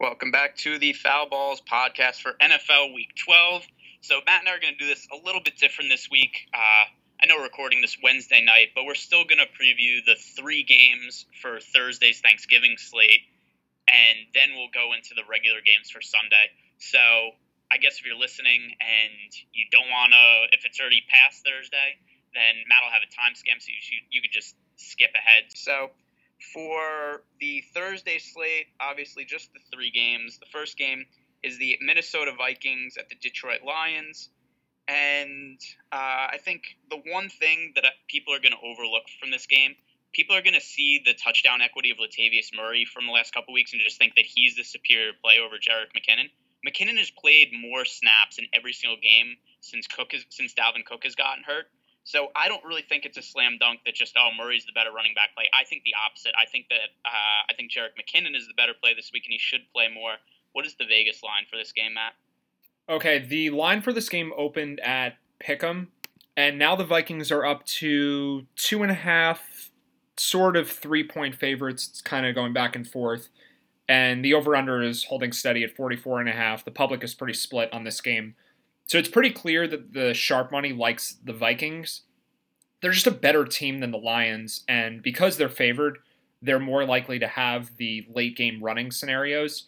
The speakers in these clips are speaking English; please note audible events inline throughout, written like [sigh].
Welcome back to the Foul Balls podcast for NFL Week 12. So, Matt and I are going to do this a little bit different this week. Uh, I know we're recording this Wednesday night, but we're still going to preview the three games for Thursday's Thanksgiving slate, and then we'll go into the regular games for Sunday. So, I guess if you're listening and you don't want to, if it's already past Thursday, then Matt will have a time stamp, so you, you could just skip ahead. So, for the Thursday slate, obviously just the three games. The first game is the Minnesota Vikings at the Detroit Lions. And uh, I think the one thing that people are going to overlook from this game, people are going to see the touchdown equity of Latavius Murray from the last couple weeks and just think that he's the superior play over Jerick McKinnon. McKinnon has played more snaps in every single game since Cook has, since Dalvin Cook has gotten hurt. So I don't really think it's a slam dunk that just oh Murray's the better running back play. I think the opposite. I think that uh, I think Jerick McKinnon is the better play this week, and he should play more. What is the Vegas line for this game, Matt? Okay, the line for this game opened at Pick'em, and now the Vikings are up to two and a half, sort of three point favorites. It's kind of going back and forth. And the over under is holding steady at 44 and a half. The public is pretty split on this game. So it's pretty clear that the sharp money likes the Vikings. They're just a better team than the Lions, and because they're favored, they're more likely to have the late game running scenarios.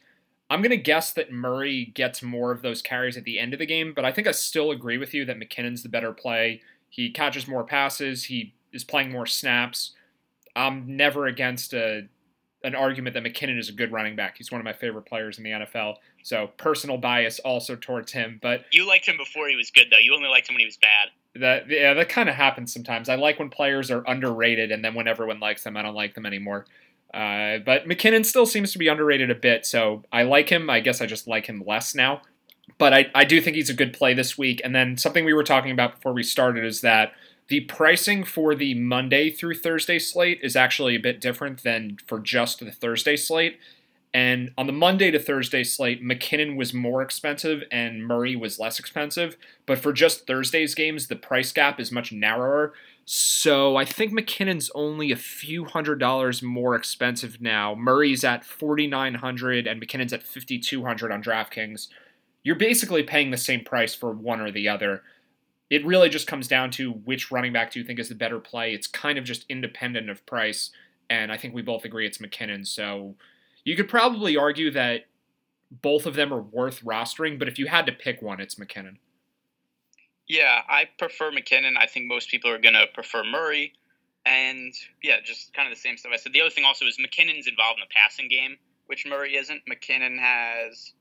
I'm going to guess that Murray gets more of those carries at the end of the game, but I think I still agree with you that McKinnon's the better play. He catches more passes, he is playing more snaps. I'm never against a an argument that McKinnon is a good running back. He's one of my favorite players in the NFL. So personal bias also towards him. But you liked him before he was good, though. You only liked him when he was bad. That yeah, that kind of happens sometimes. I like when players are underrated, and then when everyone likes them, I don't like them anymore. Uh, but McKinnon still seems to be underrated a bit, so I like him. I guess I just like him less now. But I, I do think he's a good play this week. And then something we were talking about before we started is that the pricing for the Monday through Thursday slate is actually a bit different than for just the Thursday slate. And on the Monday to Thursday slate, McKinnon was more expensive and Murray was less expensive. But for just Thursday's games, the price gap is much narrower. So I think McKinnon's only a few hundred dollars more expensive now. Murray's at 4900 and McKinnon's at 5200 on DraftKings. You're basically paying the same price for one or the other it really just comes down to which running back do you think is the better play. It's kind of just independent of price, and I think we both agree it's McKinnon. So you could probably argue that both of them are worth rostering, but if you had to pick one, it's McKinnon. Yeah, I prefer McKinnon. I think most people are going to prefer Murray. And yeah, just kind of the same stuff I said. The other thing also is McKinnon's involved in the passing game, which Murray isn't. McKinnon has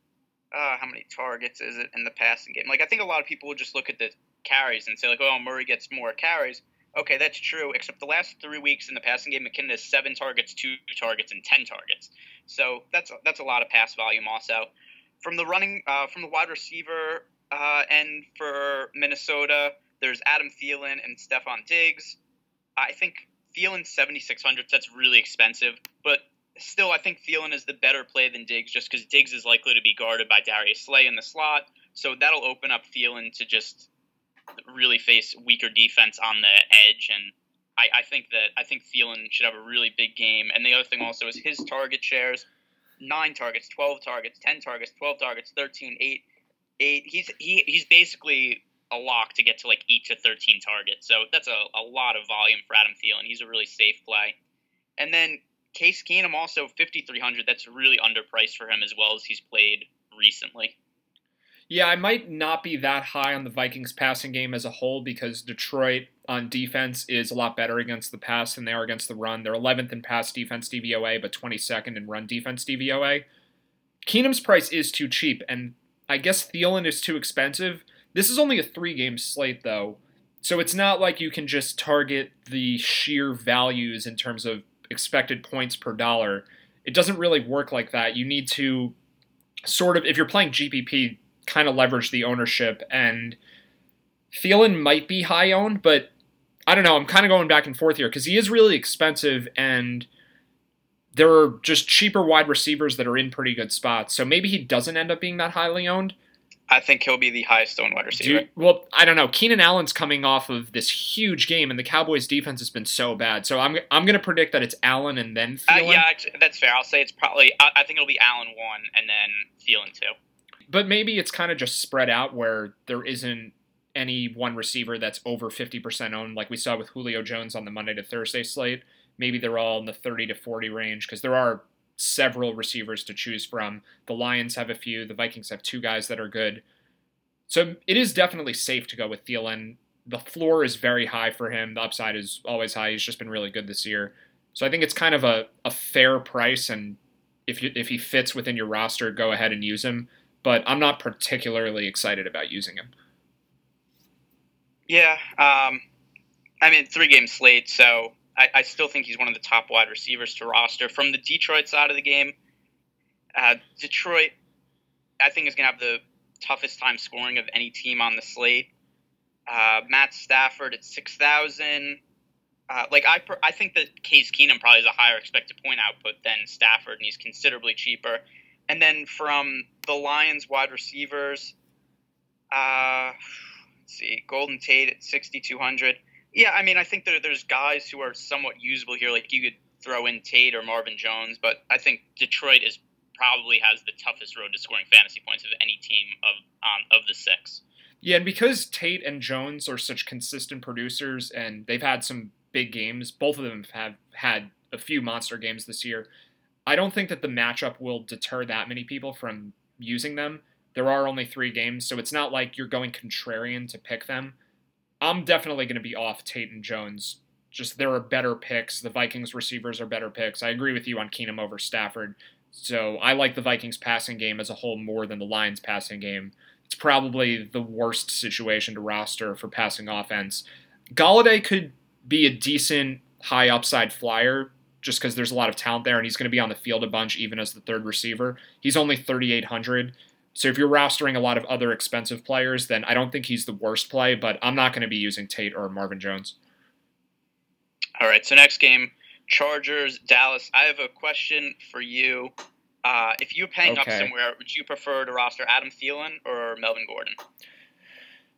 uh, how many targets is it in the passing game? Like I think a lot of people would just look at the carries and say like, oh, Murray gets more carries. Okay, that's true. Except the last three weeks in the passing game, McKinnon has seven targets, two targets, and ten targets. So that's that's a lot of pass volume. Also, from the running, uh, from the wide receiver uh, end for Minnesota, there's Adam Thielen and Stefon Diggs. I think Thielen 7600. That's really expensive, but still, I think Thielen is the better play than Diggs, just because Diggs is likely to be guarded by Darius Slay in the slot. So that'll open up Thielen to just really face weaker defense on the edge. And I, I think that I think Thielen should have a really big game. And the other thing also is his target shares: nine targets, twelve targets, ten targets, twelve targets, 13, 8, 8. He's he, he's basically a lock to get to like eight to thirteen targets. So that's a, a lot of volume for Adam Thielen. He's a really safe play. And then Case Keenum also 5300. That's really underpriced for him as well as he's played recently. Yeah, I might not be that high on the Vikings passing game as a whole because Detroit on defense is a lot better against the pass than they are against the run. They're 11th in pass defense DVOA, but 22nd in run defense DVOA. Keenum's price is too cheap, and I guess Thielen is too expensive. This is only a three game slate, though, so it's not like you can just target the sheer values in terms of expected points per dollar. It doesn't really work like that. You need to sort of, if you're playing GPP, kind of leverage the ownership. And Thielen might be high owned, but I don't know. I'm kind of going back and forth here because he is really expensive and there are just cheaper wide receivers that are in pretty good spots. So maybe he doesn't end up being that highly owned. I think he'll be the highest owned wide receiver. Well, I don't know. Keenan Allen's coming off of this huge game, and the Cowboys' defense has been so bad. So I'm I'm going to predict that it's Allen and then Thielen. Uh, yeah, that's fair. I'll say it's probably. I, I think it'll be Allen one and then Thielen two. But maybe it's kind of just spread out where there isn't any one receiver that's over 50% owned, like we saw with Julio Jones on the Monday to Thursday slate. Maybe they're all in the 30 to 40 range because there are several receivers to choose from. The Lions have a few. The Vikings have two guys that are good. So it is definitely safe to go with Thielen. The floor is very high for him. The upside is always high. He's just been really good this year. So I think it's kind of a, a fair price, and if you, if he fits within your roster, go ahead and use him. But I'm not particularly excited about using him. Yeah, um, I mean three game slate, so I, I, still think he's one of the top wide receivers to roster. From the Detroit side of the game, uh, Detroit, I think, is going to have the toughest time scoring of any team on the slate. Uh, Matt Stafford at 6,000. Uh, like I, I think that Case Keenum probably has a higher expected point output than Stafford, and he's considerably cheaper. And then from the Lions wide receivers, uh, let's see, Golden Tate at 6,200. Yeah, I mean, I think that there's guys who are somewhat usable here. Like you could throw in Tate or Marvin Jones, but I think Detroit is probably has the toughest road to scoring fantasy points of any team of um, of the six. Yeah, and because Tate and Jones are such consistent producers, and they've had some big games, both of them have had a few monster games this year. I don't think that the matchup will deter that many people from using them. There are only three games, so it's not like you're going contrarian to pick them. I'm definitely going to be off Tate and Jones. Just there are better picks. The Vikings receivers are better picks. I agree with you on Keenum over Stafford. So I like the Vikings passing game as a whole more than the Lions passing game. It's probably the worst situation to roster for passing offense. Golladay could be a decent high upside flyer just because there's a lot of talent there and he's going to be on the field a bunch even as the third receiver. He's only 3,800. So if you're rostering a lot of other expensive players, then I don't think he's the worst play, but I'm not going to be using Tate or Marvin Jones. All right, so next game, Chargers, Dallas. I have a question for you. Uh, if you're paying okay. up somewhere, would you prefer to roster Adam Thielen or Melvin Gordon?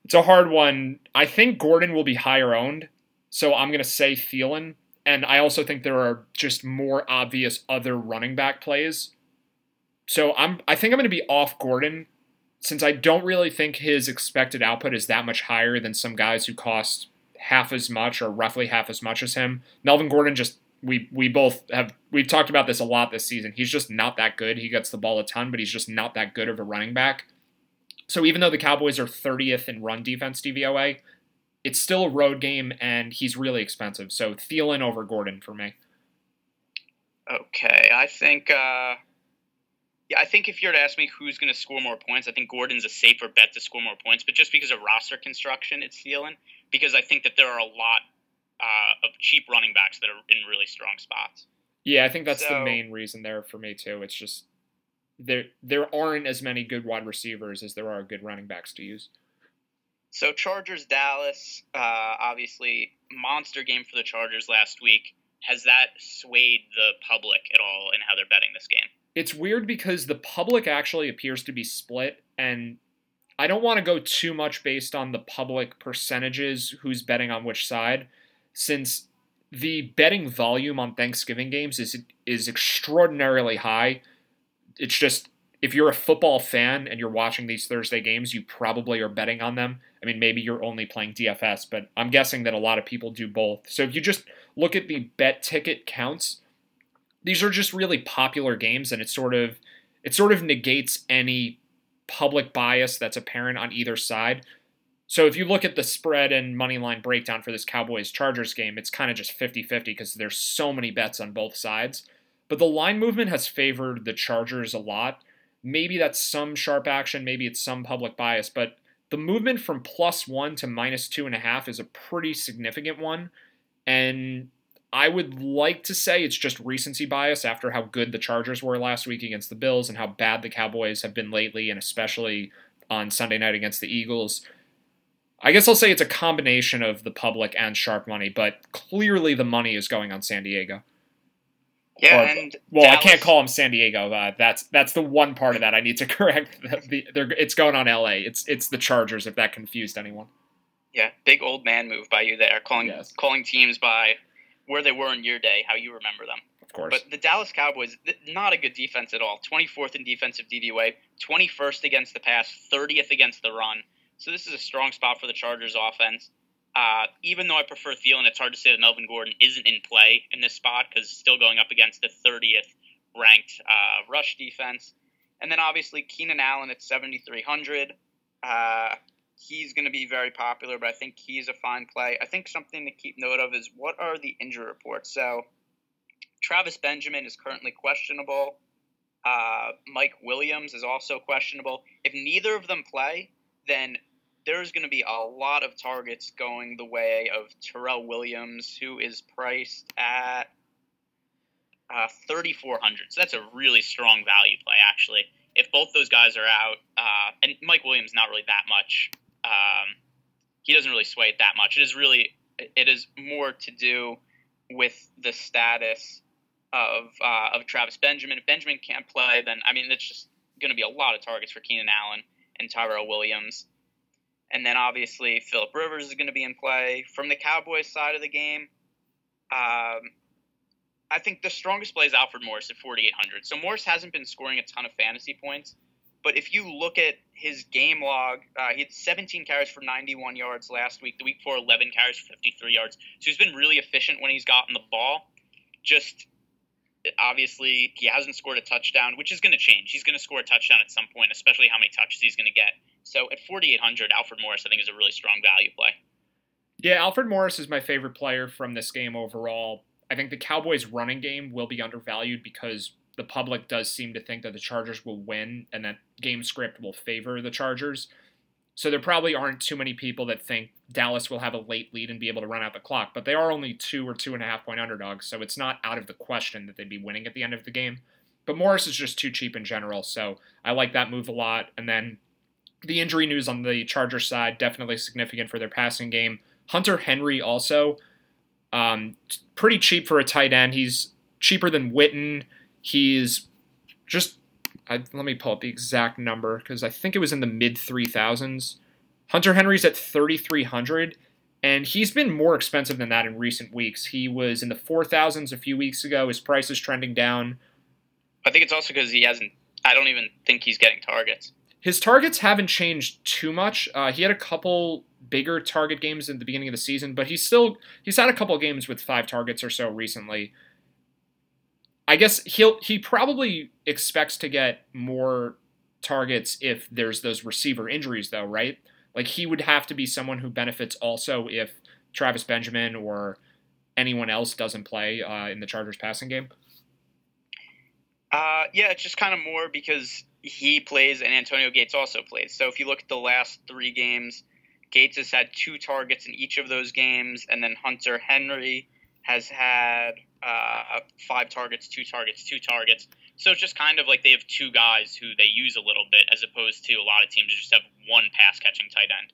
It's a hard one. I think Gordon will be higher owned, so I'm going to say Thielen. And I also think there are just more obvious other running back plays so I'm I think I'm going to be off Gordon since I don't really think his expected output is that much higher than some guys who cost half as much or roughly half as much as him. Melvin Gordon just we we both have we've talked about this a lot this season. He's just not that good. He gets the ball a ton, but he's just not that good of a running back. So even though the Cowboys are 30th in run defense DVOA, it's still a road game and he's really expensive. So Thielen over Gordon for me. Okay, I think uh, yeah, I think if you were to ask me who's going to score more points, I think Gordon's a safer bet to score more points. But just because of roster construction, it's Thielen because I think that there are a lot uh, of cheap running backs that are in really strong spots. Yeah, I think that's so, the main reason there for me too. It's just there there aren't as many good wide receivers as there are good running backs to use. So Chargers Dallas, uh, obviously monster game for the Chargers last week. Has that swayed the public at all in how they're betting this game? it's weird because the public actually appears to be split and I don't want to go too much based on the public percentages who's betting on which side since the betting volume on Thanksgiving games is is extraordinarily high. It's just if you're a football fan and you're watching these Thursday games, you probably are betting on them. I mean, maybe you're only playing DFS, but I'm guessing that a lot of people do both. So if you just look at the bet ticket counts, these are just really popular games, and it sort of it sort of negates any public bias that's apparent on either side. So if you look at the spread and money line breakdown for this Cowboys Chargers game, it's kind of just 50-50 because there's so many bets on both sides. But the line movement has favored the Chargers a lot. Maybe that's some sharp action, maybe it's some public bias, but the movement from plus one to minus two and a half is a pretty significant one. And I would like to say it's just recency bias after how good the Chargers were last week against the Bills and how bad the Cowboys have been lately, and especially on Sunday night against the Eagles. I guess I'll say it's a combination of the public and sharp money, but clearly the money is going on San Diego. Yeah, Or- and Well, I can't call him San Diego. Uh, that's that's the one part of that I need to [laughs] correct. The, the, it's going on LA. It's it's the Chargers. If that confused anyone. Yeah, big old man move by you there, calling Yes. calling teams by where they were in your day, how you remember them. Of course. But the Dallas Cowboys, not a good defense at all. 24th in defensive DVOA, 21st against the pass, 30th against the run. So this is a strong spot for the Chargers offense. Uh, even though I prefer Thielen, it's hard to say that Melvin Gordon isn't in play in this spot because still going up against the 30th ranked uh, rush defense. And then obviously Keenan Allen at 7,300. Uh, he's going to be very popular, but I think he's a fine play. I think something to keep note of is what are the injury reports? So Travis Benjamin is currently questionable. Uh, Mike Williams is also questionable. If neither of them play, then there's going to be a lot of targets going the way of Tyrell Williams, who is priced at uh, 3,400. So that's a really strong value play, actually. If both those guys are out, uh, and Mike Williams not really that much, um, he doesn't really sway it that much. It is really, it is more to do with the status of uh, of Travis Benjamin. If Benjamin can't play, then I mean it's just going to be a lot of targets for Keenan Allen and Tyrell Williams. And then obviously Philip Rivers is going to be in play. From the Cowboys side of the game, um, I think the strongest play is Alfred Morris at 4,800. So Morris hasn't been scoring a ton of fantasy points, but if you look at his game log, uh, he had 17 carries for 91 yards last week. The week before, 11 carries for 53 yards. So he's been really efficient when he's gotten the ball. Just obviously, he hasn't scored a touchdown, which is going to change. He's going to score a touchdown at some point, especially how many touches he's going to get. So at 4,800, Alfred Morris, I think, is a really strong value play. Yeah, Alfred Morris is my favorite player from this game overall. I think the Cowboys' running game will be undervalued because the public does seem to think that the Chargers will win and that game script will favor the Chargers. So there probably aren't too many people that think Dallas will have a late lead and be able to run out the clock, but they are only two or two and a half point underdogs, so it's not out of the question that they'd be winning at the end of the game. But Morris is just too cheap in general, so I like that move a lot. And then the injury news on the Chargers side definitely significant for their passing game. Hunter Henry also um, pretty cheap for a tight end. He's cheaper than Witten. He's just I, let me pull up the exact number because I think it was in the mid three thousands. Hunter Henry's at thirty three hundred, and he's been more expensive than that in recent weeks. He was in the four thousands a few weeks ago. His price is trending down. I think it's also because he hasn't. I don't even think he's getting targets. His targets haven't changed too much. Uh, he had a couple bigger target games at the beginning of the season, but he's still he's had a couple games with five targets or so recently. I guess he'll he probably expects to get more targets if there's those receiver injuries though, right? Like he would have to be someone who benefits also if Travis Benjamin or anyone else doesn't play uh, in the Chargers passing game. Uh, yeah, it's just kind of more because he plays and Antonio Gates also plays. So if you look at the last three games, Gates has had two targets in each of those games, and then Hunter Henry has had uh, five targets, two targets, two targets. So it's just kind of like they have two guys who they use a little bit, as opposed to a lot of teams just have one pass catching tight end.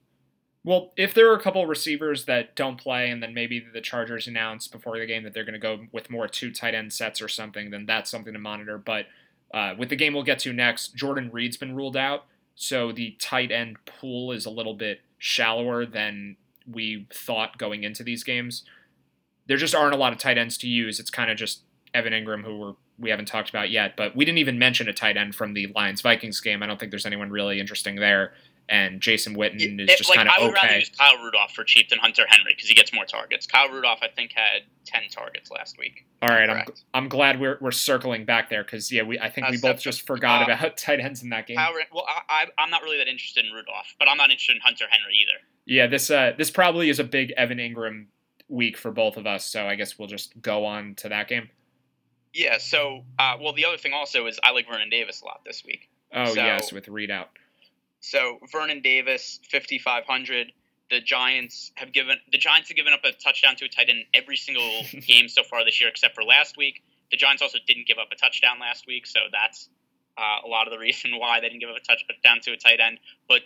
Well, if there are a couple receivers that don't play, and then maybe the Chargers announce before the game that they're going to go with more two tight end sets or something, then that's something to monitor. But uh, with the game we'll get to next, Jordan Reed's been ruled out, so the tight end pool is a little bit shallower than we thought going into these games. There just aren't a lot of tight ends to use. It's kind of just Evan Engram, who we're, we haven't talked about yet, but we didn't even mention a tight end from the Lions Vikings game. I don't think there's anyone really interesting there and Jason Witten is just like, kind of okay. I would rather use Kyle Rudolph for cheap than Hunter Henry because he gets more targets. Kyle Rudolph, I think, had ten targets last week. All right, I'm, I'm glad we're, we're circling back there because yeah, we I think we both just forgot Uh, about [laughs] tight ends in that game. Kyle, well, I, I, I'm not really that interested in Rudolph, but I'm not interested in Hunter Henry either. yeah, this uh this probably is a big Evan Engram week for both of us, so I guess we'll just go on to that game. Yeah. So, uh, well, the other thing also is I like Vernon Davis a lot this week. Oh So- yes, with Reed out. So Vernon Davis, 5,500. The Giants have given the Giants have given up a touchdown to a tight end every single [laughs] game so far this year, except for last week. The Giants also didn't give up a touchdown last week, so that's uh, a lot of the [laughs] reason why they didn't give up a touchdown to a tight end. But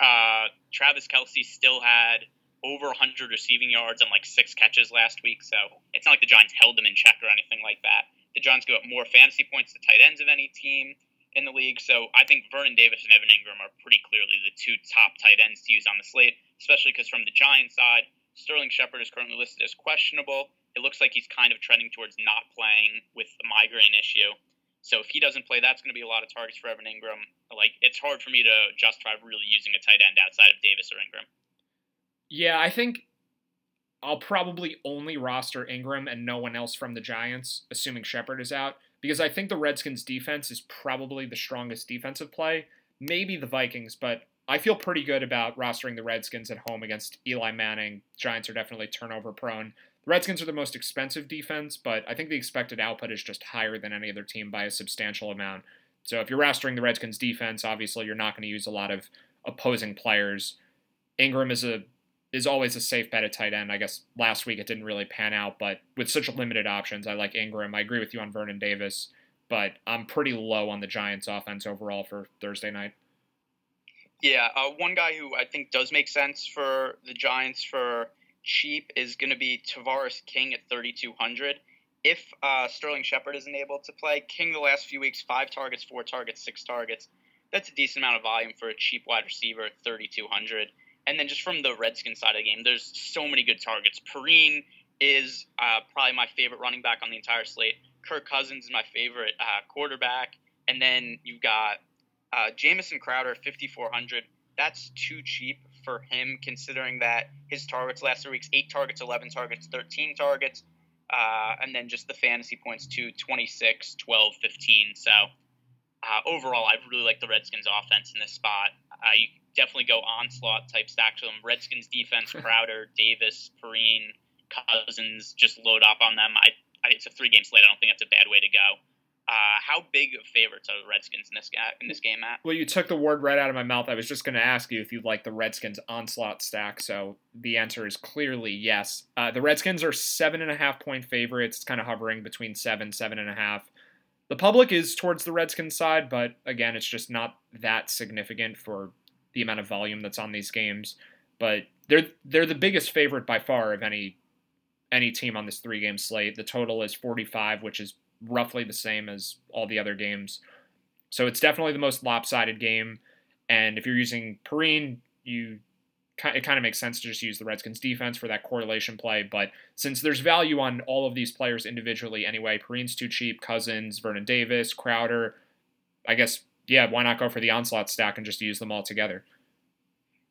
uh, Travis Kelce still had over 100 receiving yards and like six catches last week, so it's not like the Giants held them in check or anything like that. The Giants give up more fantasy points to tight ends of any team in the league. So I think Vernon Davis and Evan Engram are pretty clearly the two top tight ends to use on the slate, especially because from the Giants side, Sterling Shepard is currently listed as questionable. It looks like he's kind of trending towards not playing with the migraine issue. So if he doesn't play, that's going to be a lot of targets for Evan Engram. Like it's hard for me to justify really using a tight end outside of Davis or Engram. Yeah, I think I'll probably only roster Engram and no one else from the Giants, assuming Shepard is out, because I think the Redskins' defense is probably the strongest defensive play. Maybe the Vikings, but I feel pretty good about rostering the Redskins at home against Eli Manning. Giants are definitely turnover prone. The Redskins are the most expensive defense, but I think the expected output is just higher than any other team by a substantial amount. So if you're rostering the Redskins defense, obviously you're not going to use a lot of opposing players. Engram is a is always a safe bet at tight end. I guess last week it didn't really pan out, but with such limited options, I like Engram. I agree with you on Vernon Davis, but I'm pretty low on the Giants offense overall for Thursday night. Yeah, uh, one guy who I think does make sense for the Giants for cheap is going to be Tavarres King at 3,200. If uh, Sterling Shepard isn't able to play, King the last few weeks, five targets, four targets, six targets. That's a decent amount of volume for a cheap wide receiver at 3,200. And then just from the Redskins side of the game, there's so many good targets. Perine is uh, probably my favorite running back on the entire slate. Kirk Cousins is my favorite uh, quarterback. And then you've got uh, Jamison Crowder, 5,400. That's too cheap for him, considering that his targets last three weeks eight targets, 11 targets, 13 targets. Uh, and then just the fantasy points to 26, 12, 15. So uh, overall, I really like the Redskins offense in this spot. Uh, you definitely go onslaught type stack to them. Redskins defense, [laughs] Crowder, Davis, Perine, Cousins, just load up on them. I, I, it's a three game slate. I don't think that's a bad way to go. Uh, how big of favorites are the Redskins in this in this game, Matt? Well, you took the word right out of my mouth. I was just going to ask you if you like the Redskins onslaught stack. So the answer is clearly yes. Uh, the Redskins are seven and a half point favorites. It's kind of hovering between seven, seven and a half. The public is towards the Redskins side, but again, it's just not that significant for the amount of volume that's on these games. But they're they're the biggest favorite by far of any any team on this three game slate. The total is 45, which is roughly the same as all the other games. So it's definitely the most lopsided game. And if you're using Perine, you it kind of makes sense to just use the Redskins defense for that correlation play. But since there's value on all of these players individually anyway, Perine's too cheap, Cousins, Vernon Davis, Crowder, I guess, yeah, why not go for the onslaught stack and just use them all together?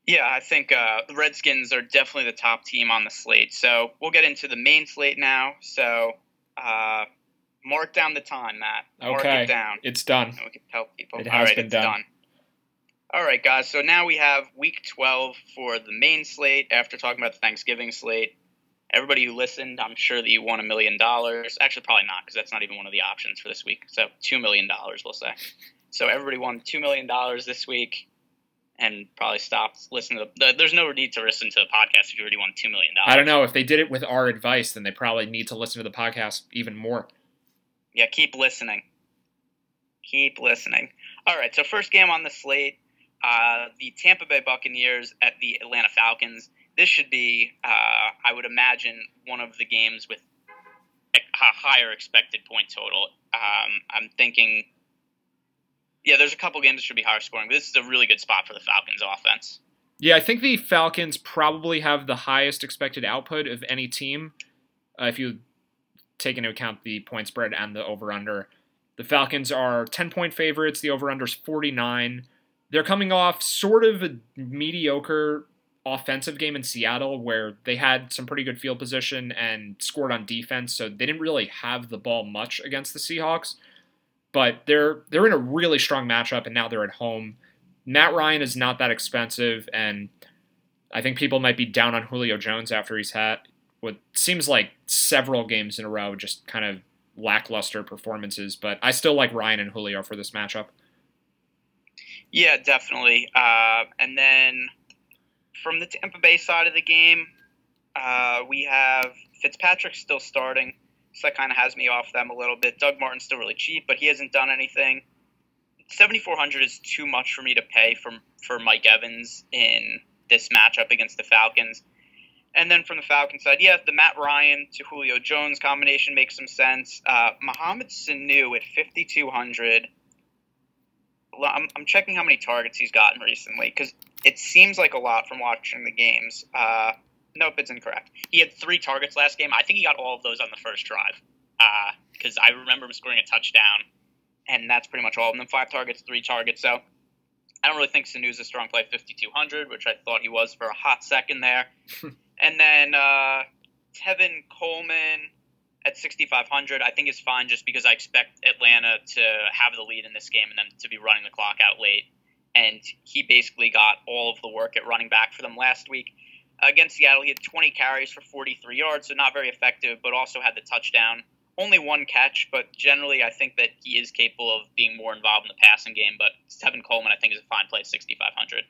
Yeah, I think uh, the Redskins are definitely the top team on the slate. So we'll get into the main slate now. So uh, mark down the time, Matt. Mark okay. it down. It's done. we can tell people. It has right, been it's done. done. All right, guys. So now we have week 12 for the main slate after talking about the Thanksgiving slate. Everybody who listened, I'm sure that you won a million dollars. Actually, probably not, because that's not even one of the options for this week. So, $2 million, we'll say. So, everybody won $2 million this week and probably stopped listening to the, There's no need to listen to the podcast if you already won $2 million. I don't know. If they did it with our advice, then they probably need to listen to the podcast even more. Yeah, keep listening. Keep listening. All right, so first game on the slate uh, the Tampa Bay Buccaneers at the Atlanta Falcons. This should be, uh, I would imagine, one of the games with a higher expected point total. Um, I'm thinking, yeah, there's a couple games that should be higher scoring, this is a really good spot for the Falcons offense. Yeah, I think the Falcons probably have the highest expected output of any team. Uh, if you take into account the point spread and the over under. The Falcons are 10 point favorites, the over under is 49. They're coming off sort of a mediocre offensive game in Seattle where they had some pretty good field position and scored on defense, so they didn't really have the ball much against the Seahawks. But they're they're in a really strong matchup and now they're at home. Matt Ryan is not that expensive and I think people might be down on Julio Jones after he's had what seems like several games in a row just kind of lackluster performances, but I still like Ryan and Julio for this matchup. Yeah, definitely. Uh, and then from the Tampa Bay side of the game, uh, we have Fitzpatrick still starting, so that kind of has me off them a little bit. Doug Martin's still really cheap, but he hasn't done anything. 7400 is too much for me to pay for for Mike Evans in this matchup against the Falcons. And then from the Falcons side, yeah, the Matt Ryan to Julio Jones combination makes some sense. Uh, Mohamed Sanu at 5,200. I'm, I'm checking how many targets he's gotten recently because it seems like a lot from watching the games. Uh, nope, it's incorrect. He had three targets last game. I think he got all of those on the first drive because uh, I remember him scoring a touchdown, and that's pretty much all of them. Five targets, three targets. So I don't really think Sanu's a strong play 5,200, which I thought he was for a hot second there. [laughs] and then uh, Tevin Coleman at 6,500, I think is fine just because I expect Atlanta to have the lead in this game and then to be running the clock out late. And he basically got all of the work at running back for them last week. Against Seattle, he had 20 carries for 43 yards, so not very effective, but also had the touchdown. Only one catch, but generally, I think that he is capable of being more involved in the passing game. But Tevin Coleman, I think, is a fine play, 6,500.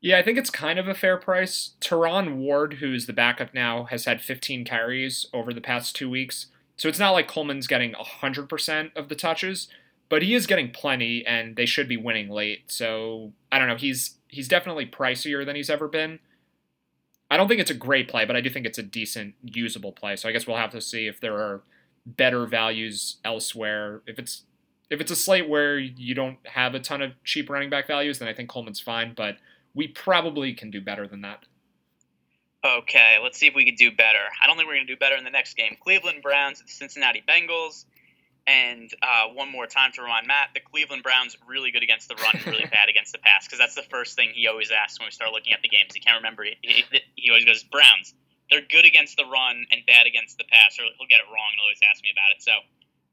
Yeah, I think it's kind of a fair price. Terron Ward, who's the backup now, has had 15 carries over the past two weeks. So it's not like Coleman's getting 100% of the touches, but he is getting plenty and they should be winning late. So I don't know, he's he's definitely pricier than he's ever been. I don't think it's a great play, but I do think it's a decent usable play. So I guess we'll have to see if there are better values elsewhere. If it's if it's a slate where you don't have a ton of cheap running back values, then I think Coleman's fine, but we probably can do better than that. Okay, let's see if we can do better. I don't think we're going to do better in the next game. Cleveland Browns at Cincinnati Bengals. And uh, one more time to remind Matt, the Cleveland Browns really good against the run and really [laughs] bad against the pass because that's the first thing he always asks when we start looking at the games. He can't remember. He, he, he always goes, Browns, they're good against the run and bad against the pass, or he'll get it wrong and always ask me about it. So,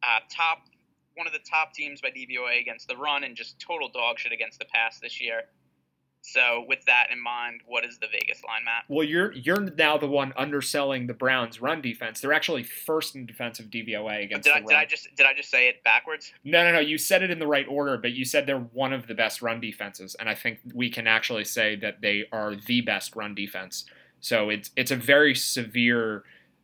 uh, top one of the top teams by DVOA against the run and just total dog shit against the pass this year. So with that in mind, what is the Vegas line, Matt? Well, you're you're now the one underselling the Browns' run defense. They're actually first in defensive DVOA against did the I. Did I just did I just say it backwards? No, no, no. You said it in the right order, but you said they're one of the best run defenses, and I think we can actually say that they are the best run defense. So it's it's a very severe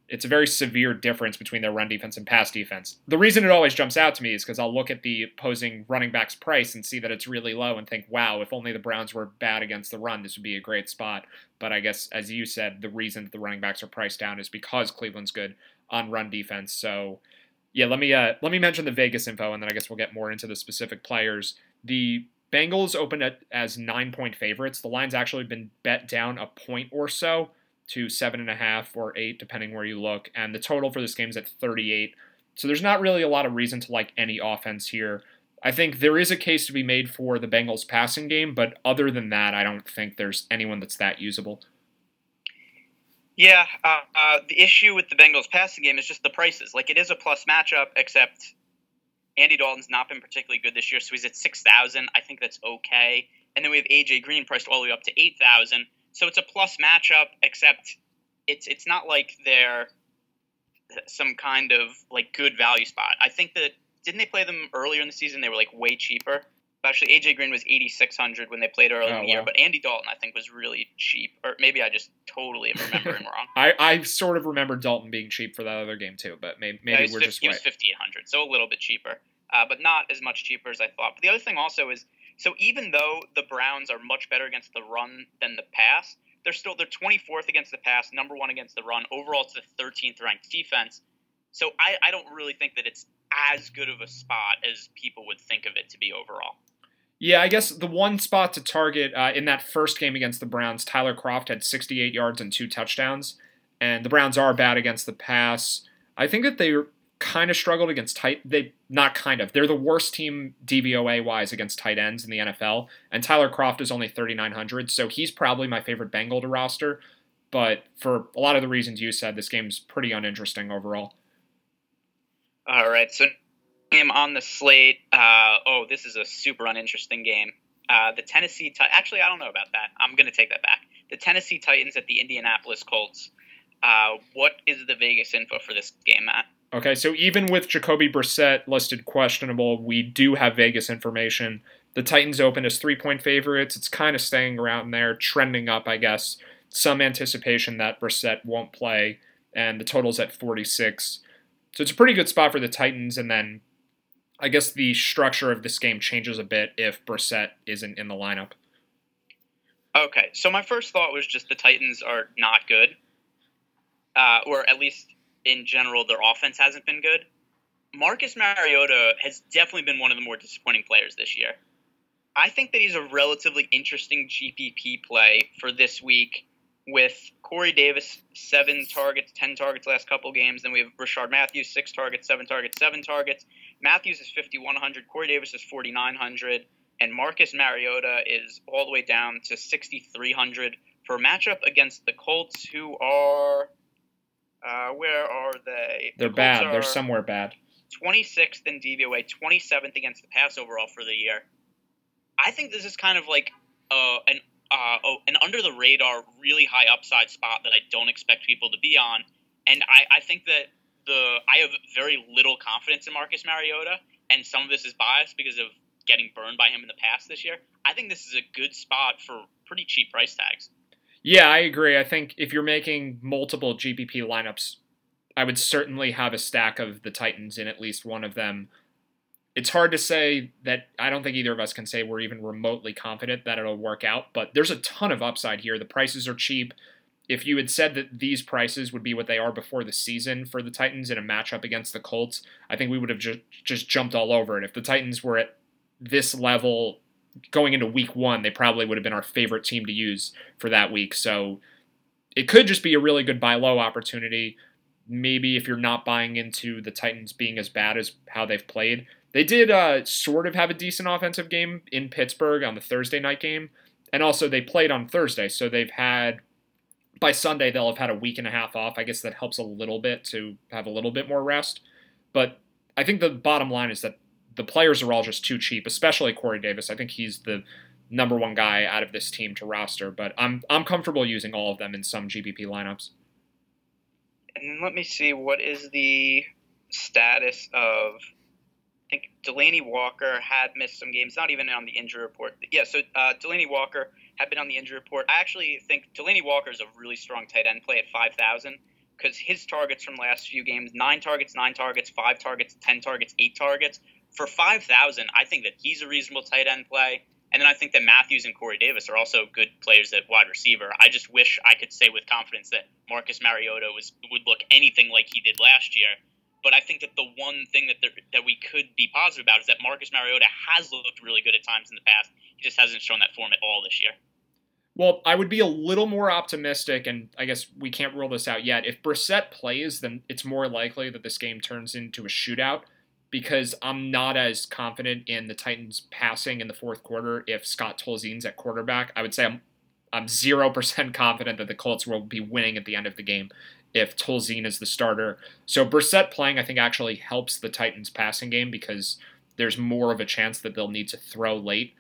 it's a very severe difference between their run defense and pass defense. The reason it always jumps out to me is because I'll look at the opposing running back's price and see that it's really low and think, wow, if only the Browns were bad against the run, this would be a great spot. But I guess, as you said, the reason that the running backs are priced down is because Cleveland's good on run defense. So, yeah, let me uh, let me mention the Vegas info, and then I guess we'll get more into the specific players. The Bengals opened at, as nine point favorites. The line's actually been bet down a point or so to seven and a half or eight, depending where you look. And the total for this game is at 38. So there's not really a lot of reason to like any offense here. I think there is a case to be made for the Bengals passing game, but other than that, I don't think there's anyone that's that usable. Yeah, uh, uh, the issue with the Bengals passing game is just the prices. Like it is a plus matchup, except Andy Dalton's not been particularly good this year, so he's at six thousand. I think that's okay. And then we have AJ Green priced all the way up to eight thousand. So it's a plus matchup, except it's it's not like they're some kind of like good value spot. I think that didn't they play them earlier in the season? They were like way cheaper. Actually, AJ Green was eighty six hundred when they played earlier oh, in the wow. year, but Andy Dalton I think was really cheap. Or maybe I just totally am remembering [laughs] wrong. I, I sort of remember Dalton being cheap for that other game too, but maybe, maybe yeah, we're 50, just he was fifty eight hundred, so a little bit cheaper, uh, but not as much cheaper as I thought. But the other thing also is so even though the Browns are much better against the run than the pass, they're still they're 24th against the pass, number one against the run. Overall, it's the 13th ranked defense. So I, I don't really think that it's as good of a spot as people would think of it to be overall. Yeah, I guess the one spot to target uh, in that first game against the Browns, Tyler Kroft had 68 yards and two touchdowns, and the Browns are bad against the pass. I think that they kind of struggled against tight. They not kind of. They're the worst team DVOA wise against tight ends in the NFL. And Tyler Kroft is only 3,900, so he's probably my favorite Bengal to roster. But for a lot of the reasons you said, this game's pretty uninteresting overall. All right, so game on the slate. Uh, oh, this is a super uninteresting game. Uh, the Tennessee, actually, I don't know about that. I'm going to take that back. The Tennessee Titans at the Indianapolis Colts. Uh, what is the Vegas info for this game, Matt? Okay, so even with Jacoby Brissett listed questionable, we do have Vegas information. The Titans open as three point favorites. It's kind of staying around there, trending up, I guess. Some anticipation that Brissett won't play, and the total's at 46. So it's a pretty good spot for the Titans, and then I guess the structure of this game changes a bit if Brissett isn't in the lineup. Okay, so my first thought was just the Titans are not good uh, or at least in general, their offense hasn't been good. Marcus Mariota has definitely been one of the more disappointing players this year. I think that he's a relatively interesting GPP play for this week with Corey Davis, seven targets, 10 targets last couple games. Then we have Rishard Matthews, six targets, seven targets, seven targets. Matthews is 5,100. Corey Davis is 4,900. And Marcus Mariota is all the way down to 6,300 for a matchup against the Colts, who are. Uh, where are they? They're the bad. They're somewhere bad. 26th in DVOA, 27th against the pass overall for the year. I think this is kind of like uh, an uh, oh, an under the radar, really high upside spot that I don't expect people to be on. And I, I think that the I have very little confidence in Marcus Mariota, and some of this is biased because of getting burned by him in the past this year. I think this is a good spot for pretty cheap price tags. Yeah, I agree. I think if you're making multiple GPP lineups, I would certainly have a stack of the Titans in at least one of them it's hard to say that I don't think either of us can say we're even remotely confident that it'll work out, but there's a ton of upside here. The prices are cheap. If you had said that these prices would be what they are before the season for the Titans in a matchup against the Colts, I think we would have just just jumped all over it. If the Titans were at this level going into week 1, they probably would have been our favorite team to use for that week. So it could just be a really good buy low opportunity. Maybe if you're not buying into the Titans being as bad as how they've played, they did uh, sort of have a decent offensive game in Pittsburgh on the Thursday night game, and also they played on Thursday, so they've had by Sunday they'll have had a week and a half off. I guess that helps a little bit to have a little bit more rest. But I think the bottom line is that the players are all just too cheap, especially Corey Davis. I think he's the number one guy out of this team to roster, but I'm I'm comfortable using all of them in some GPP lineups. And let me see what is the status of I think Delanie Walker had missed some games, not even on the injury report. Yeah, so uh, Delanie Walker had been on the injury report. I actually think Delanie Walker is a really strong tight end play at 5,000 because his targets from last few games nine targets, nine targets, five targets, 10 targets, eight targets. For 5,000, I think that he's a reasonable tight end play. And then I think that Matthews and Corey Davis are also good players at wide receiver. I just wish I could say with confidence that Marcus Mariota was would look anything like he did last year. But I think that the one thing that there, that we could be positive about is that Marcus Mariota has looked really good at times in the past. He just hasn't shown that form at all this year. Well, I would be a little more optimistic, and I guess we can't rule this out yet. If Brissett plays, then it's more likely that this game turns into a shootout because I'm not as confident in the Titans passing in the fourth quarter if Scott Tolzien's at quarterback. I would say I'm I'm zero percent [laughs] confident that the Colts will be winning at the end of the game if Tolzien is the starter. So Brissett playing, I think, actually helps the Titans' passing game because there's more of a chance that they'll need to throw late.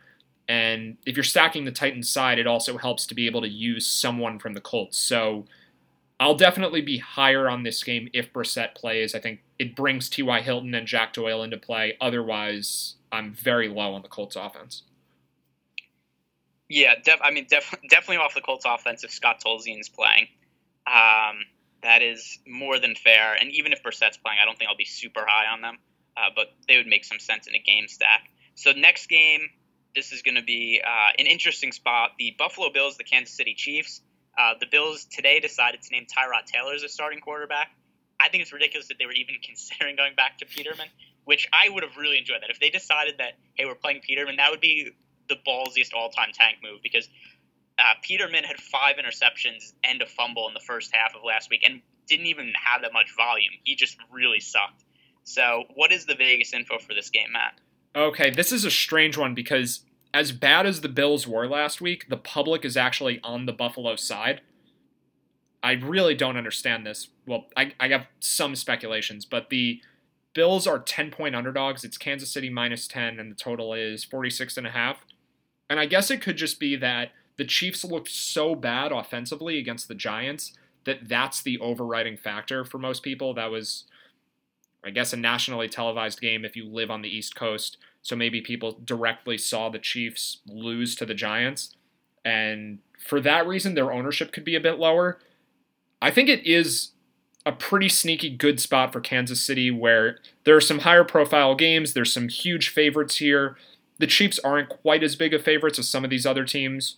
And if you're stacking the Titans side, it also helps to be able to use someone from the Colts. So I'll definitely be higher on this game if Brissett plays. I think it brings T.Y. Hilton and Jack Doyle into play. Otherwise, I'm very low on the Colts offense. Yeah, def- I mean, def- definitely off the Colts offense if Scott Tolzien's playing. Um, that is more than fair. And even if Brissett's playing, I don't think I'll be super high on them, uh, but they would make some sense in a game stack. So next game, this is going to be uh, an interesting spot. The Buffalo Bills, the Kansas City Chiefs. Uh, the Bills today decided to name Tyrod Taylor as a starting quarterback. I think it's ridiculous that they were even [laughs] considering going back to Peterman, which I would have really enjoyed that. If they decided that, hey, we're playing Peterman, that would be the ballsiest all time tank move because uh, Peterman had five interceptions and a fumble in the first half of last week and didn't even have that much volume. He just really sucked. So, what is the Vegas info for this game, Matt? Okay, this is a strange one because as bad as the Bills were last week, the public is actually on the Buffalo side. I really don't understand this. Well, I, I have some speculations, but the Bills are 10 point underdogs. It's Kansas City minus 10, and the total is 46 and a half. And I guess it could just be that the Chiefs looked so bad offensively against the Giants that that's the overriding factor for most people. That was, I guess, a nationally televised game if you live on the East Coast. So maybe people directly saw the Chiefs lose to the Giants. And for that reason, their ownership could be a bit lower. I think it is a pretty sneaky good spot for Kansas City where there are some higher profile games. There's some huge favorites here. The Chiefs aren't quite as big of favorites as some of these other teams.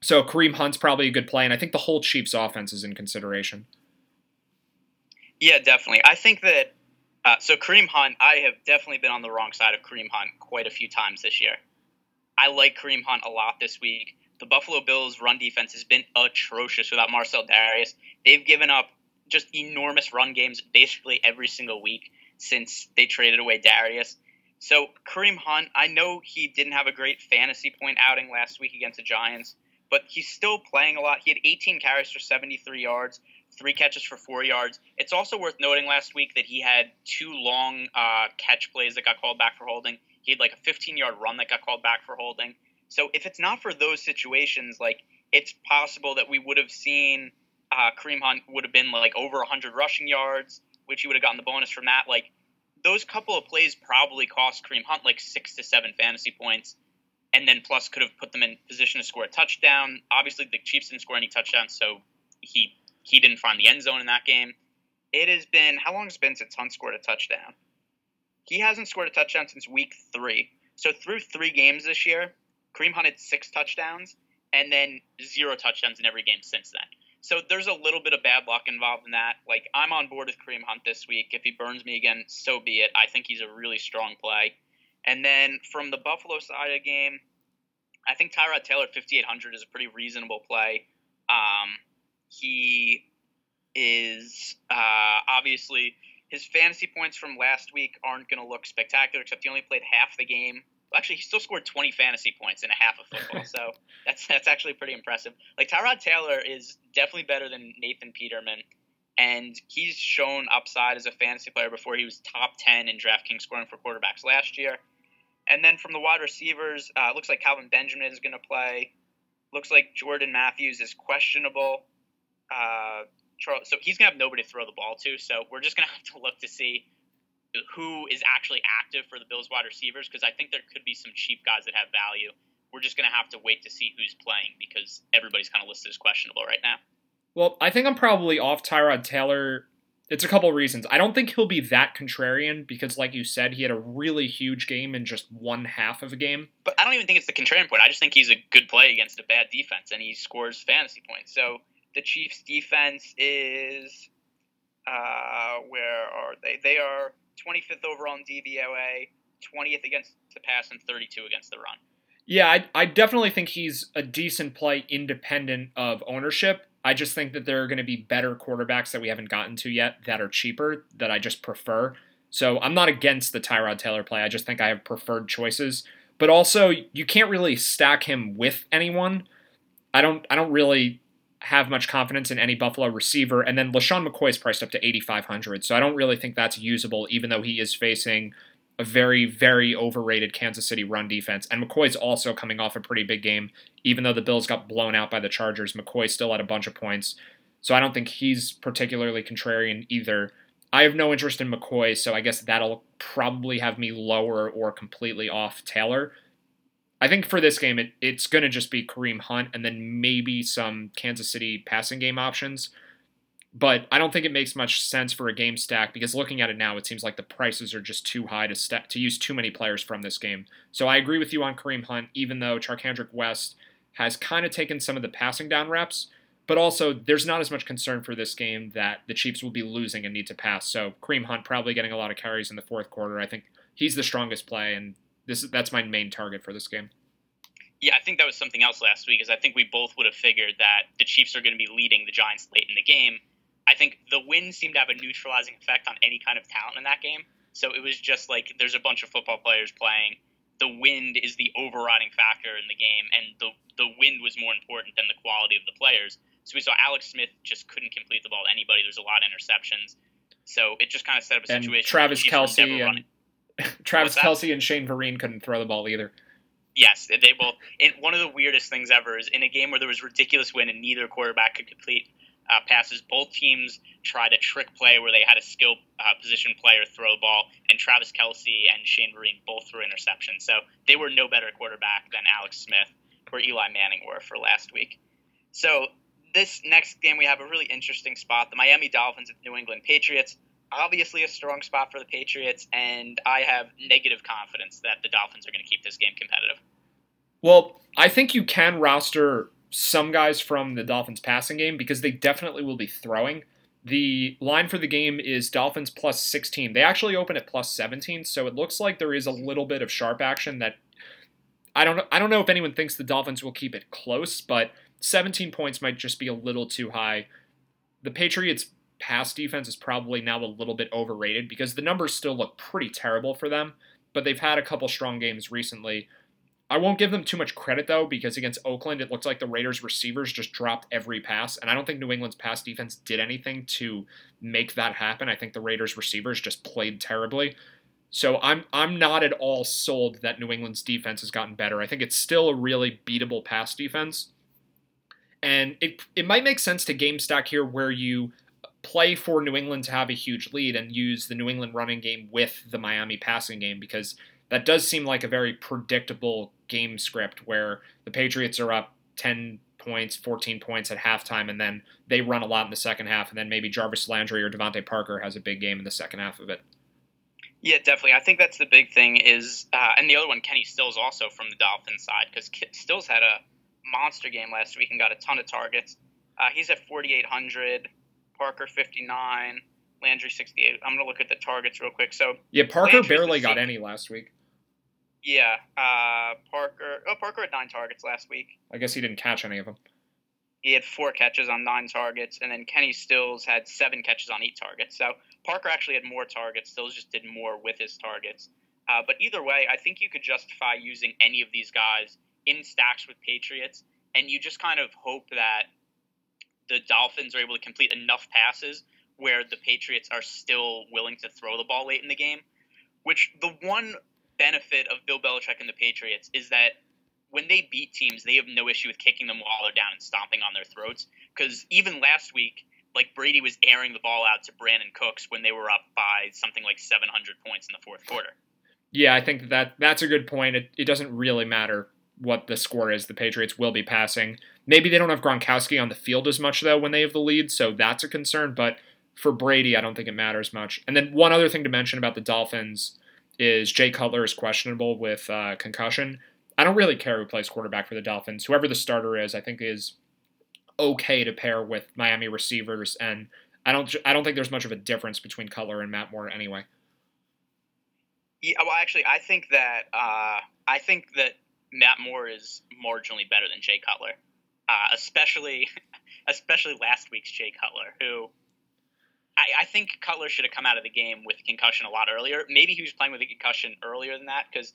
So Kareem Hunt's probably a good play, and I think the whole Chiefs offense is in consideration. Yeah, definitely. I think that uh, so Kareem Hunt. I have definitely been on the wrong side of Kareem Hunt quite a few times this year. I like Kareem Hunt a lot this week. The Buffalo Bills' run defense has been atrocious without Marcell Dareus. They've given up just enormous run games basically every single week since they traded away Dareus. So Kareem Hunt, I know he didn't have a great fantasy point outing last week against the Giants, but he's still playing a lot. He had 18 carries for 73 yards, three catches for four yards. It's also worth noting last week that he had two long uh, catch plays that got called back for holding. He had like a 15 yard run that got called back for holding. So if it's not for those situations, like it's possible that we would have seen uh, Kareem Hunt would have been like over 100 rushing yards, which he would have gotten the bonus from that. Like those couple of plays probably cost Kareem Hunt like six to seven fantasy points, and then plus could have put them in position to score a touchdown. Obviously, the Chiefs didn't score any touchdowns, so he he didn't find the end zone in that game. It has been how long has it been since Hunt scored a touchdown? He hasn't scored a touchdown since week three. So through three games this year, Kareem Hunt had six touchdowns and then zero touchdowns in every game since then. So there's a little bit of bad luck involved in that. Like I'm on board with Kareem Hunt this week. If he burns me again, so be it. I think he's a really strong play. And then from the Buffalo side of the game, I think Tyrod Taylor 5800 is a pretty reasonable play. Um, he is uh, obviously his fantasy points from last week aren't going to look spectacular, except he only played half the game. Well, actually, he still scored 20 fantasy points in a half of football, [laughs] so that's that's actually pretty impressive. Like Tyrod Taylor is definitely better than Nathan Peterman, and he's shown upside as a fantasy player before. He was top 10 in DraftKings scoring for quarterbacks last year. And then from the wide receivers, uh, looks like Kelvin Benjamin is going to play. Looks like Jordan Matthews is questionable. Uh, so he's gonna have nobody to throw the ball to. So we're just gonna [laughs] have to look to see who is actually active for the Bills wide receivers because I think there could be some cheap guys that have value. We're just gonna have to wait to see who's playing because everybody's kind of listed as questionable right now. Well, I think I'm probably off Tyrod Taylor. It's a couple of reasons. I don't think he'll be that contrarian because, like you said, he had a really huge game in just one half of a game. But I don't even think it's the contrarian point. I just think he's a good play against a bad defense and he scores fantasy points. So the Chiefs' defense is uh, where are they? They are 25th overall in DVOA, 20th against the pass, and 32 against the run. Yeah, I, I definitely think he's a decent play independent of ownership. I just think that there are going to be better quarterbacks that we haven't gotten to yet that are cheaper that I just prefer. So I'm not against the Tyrod Taylor play. I just think I have preferred choices. But also, you can't really stack him with anyone. I don't. I don't really have much confidence in any Buffalo receiver. And then LeSean McCoy is priced up to 8,500. So I don't really think that's usable, even though he is facing a very, very overrated Kansas City run defense. And McCoy's also coming off a pretty big game. Even though the Bills got blown out by the Chargers, McCoy still had a bunch of points. So I don't think he's particularly contrarian either. I have no interest in McCoy, so I guess that'll probably have me lower or completely off Taylor. I think for this game, it, it's going to just be Kareem Hunt and then maybe some Kansas City passing game options. But I don't think it makes much sense for a game stack because looking at it now, it seems like the prices are just too high to to use too many players from this game. So I agree with you on Kareem Hunt, even though Charcandrick West has kind of taken some of the passing down reps. But also, there's not as much concern for this game that the Chiefs will be losing and need to pass. So Kareem Hunt probably getting a lot of carries in the fourth quarter. I think he's the strongest play, and this that's my main target for this game. Yeah, I think that was something else last week. Is I think we both would have figured that the Chiefs are going to be leading the Giants late in the game. I think the win seemed to have a neutralizing effect on any kind of talent in that game. So it was just like there's a bunch of football players playing. The wind is the overriding factor in the game, and the the wind was more important than the quality of the players. So we saw Alex Smith just couldn't complete the ball to anybody. There's a lot of interceptions. So it just kind of set up a situation. And Travis Kelce and [laughs] Travis Kelce and Shane Vereen couldn't throw the ball either. Yes, they both. And one of the weirdest things ever is in a game where there was ridiculous wind and neither quarterback could complete uh, passes. Both teams tried a trick play where they had a skill uh, position player throw the ball, and Travis Kelce and Shane Vereen both threw interceptions. So they were no better quarterback than Alex Smith or Eli Manning were for last week. So this next game, we have a really interesting spot: the Miami Dolphins at the New England Patriots obviously a strong spot for the Patriots, and I have negative confidence that the Dolphins are going to keep this game competitive. Well, I think you can roster some guys from the Dolphins passing game because they definitely will be throwing. The line for the game is Dolphins plus 16. They actually open at plus 17, so it looks like there is a little bit of sharp action that I don't I don't know if anyone thinks the Dolphins will keep it close, but 17 points might just be a little too high. The Patriots pass defense is probably now a little bit overrated because the numbers still look pretty terrible for them, but they've had a couple strong games recently. I won't give them too much credit though, because against Oakland, it looked like the Raiders receivers just dropped every pass, and I don't think New England's pass defense did anything to make that happen. I think the Raiders receivers just played terribly. So I'm I'm not at all sold that New England's defense has gotten better. I think it's still a really beatable pass defense. And it it might make sense to game stack here where you play for New England to have a huge lead and use the New England running game with the Miami passing game because that does seem like a very predictable game script where the Patriots are up 10 points, 14 points at halftime, and then they run a lot in the second half, and then maybe Jarvis Landry or DeVante Parker has a big game in the second half of it. Yeah, definitely. I think that's the big thing is, uh, and the other one, Kenny Stills, also from the Dolphins side, because Stills had a monster game last week and got a ton of targets. Uh, he's at 4,800, Parker 59, Landry 68. I'm going to look at the targets real quick. So Yeah, Parker Landry's barely got any last week. Yeah, uh, Parker. Oh, Parker had nine targets last week. I guess he didn't catch any of them. He had four catches on nine targets, and then Kenny Stills had seven catches on eight targets. So Parker actually had more targets. Stills just did more with his targets. Uh, but either way, I think you could justify using any of these guys in stacks with Patriots, and you just kind of hope that the Dolphins are able to complete enough passes where the Patriots are still willing to throw the ball late in the game. Which the one benefit of Bill Belichick and the Patriots is that when they beat teams, they have no issue with kicking them while they're down and stomping on their throats. Because even last week, like Brady was airing the ball out to Brandin Cooks when they were up by something like 700 points in the fourth quarter. Yeah, I think that that's a good point. It, it doesn't really matter what the score is. The Patriots will be passing. Maybe they don't have Gronkowski on the field as much though when they have the lead, so that's a concern. But for Brady, I don't think it matters much. And then one other thing to mention about the Dolphins is Jay Cutler is questionable with uh, concussion. I don't really care who plays quarterback for the Dolphins. Whoever the starter is, I think is okay to pair with Miami receivers, and I don't I don't think there's much of a difference between Cutler and Matt Moore anyway. Yeah, well, actually, I think that uh, I think that Matt Moore is marginally better than Jay Cutler, uh, especially [laughs] especially last week's Jay Cutler, who I, I, think Cutler should have come out of the game with concussion a lot earlier. Maybe he was playing with a concussion earlier than that because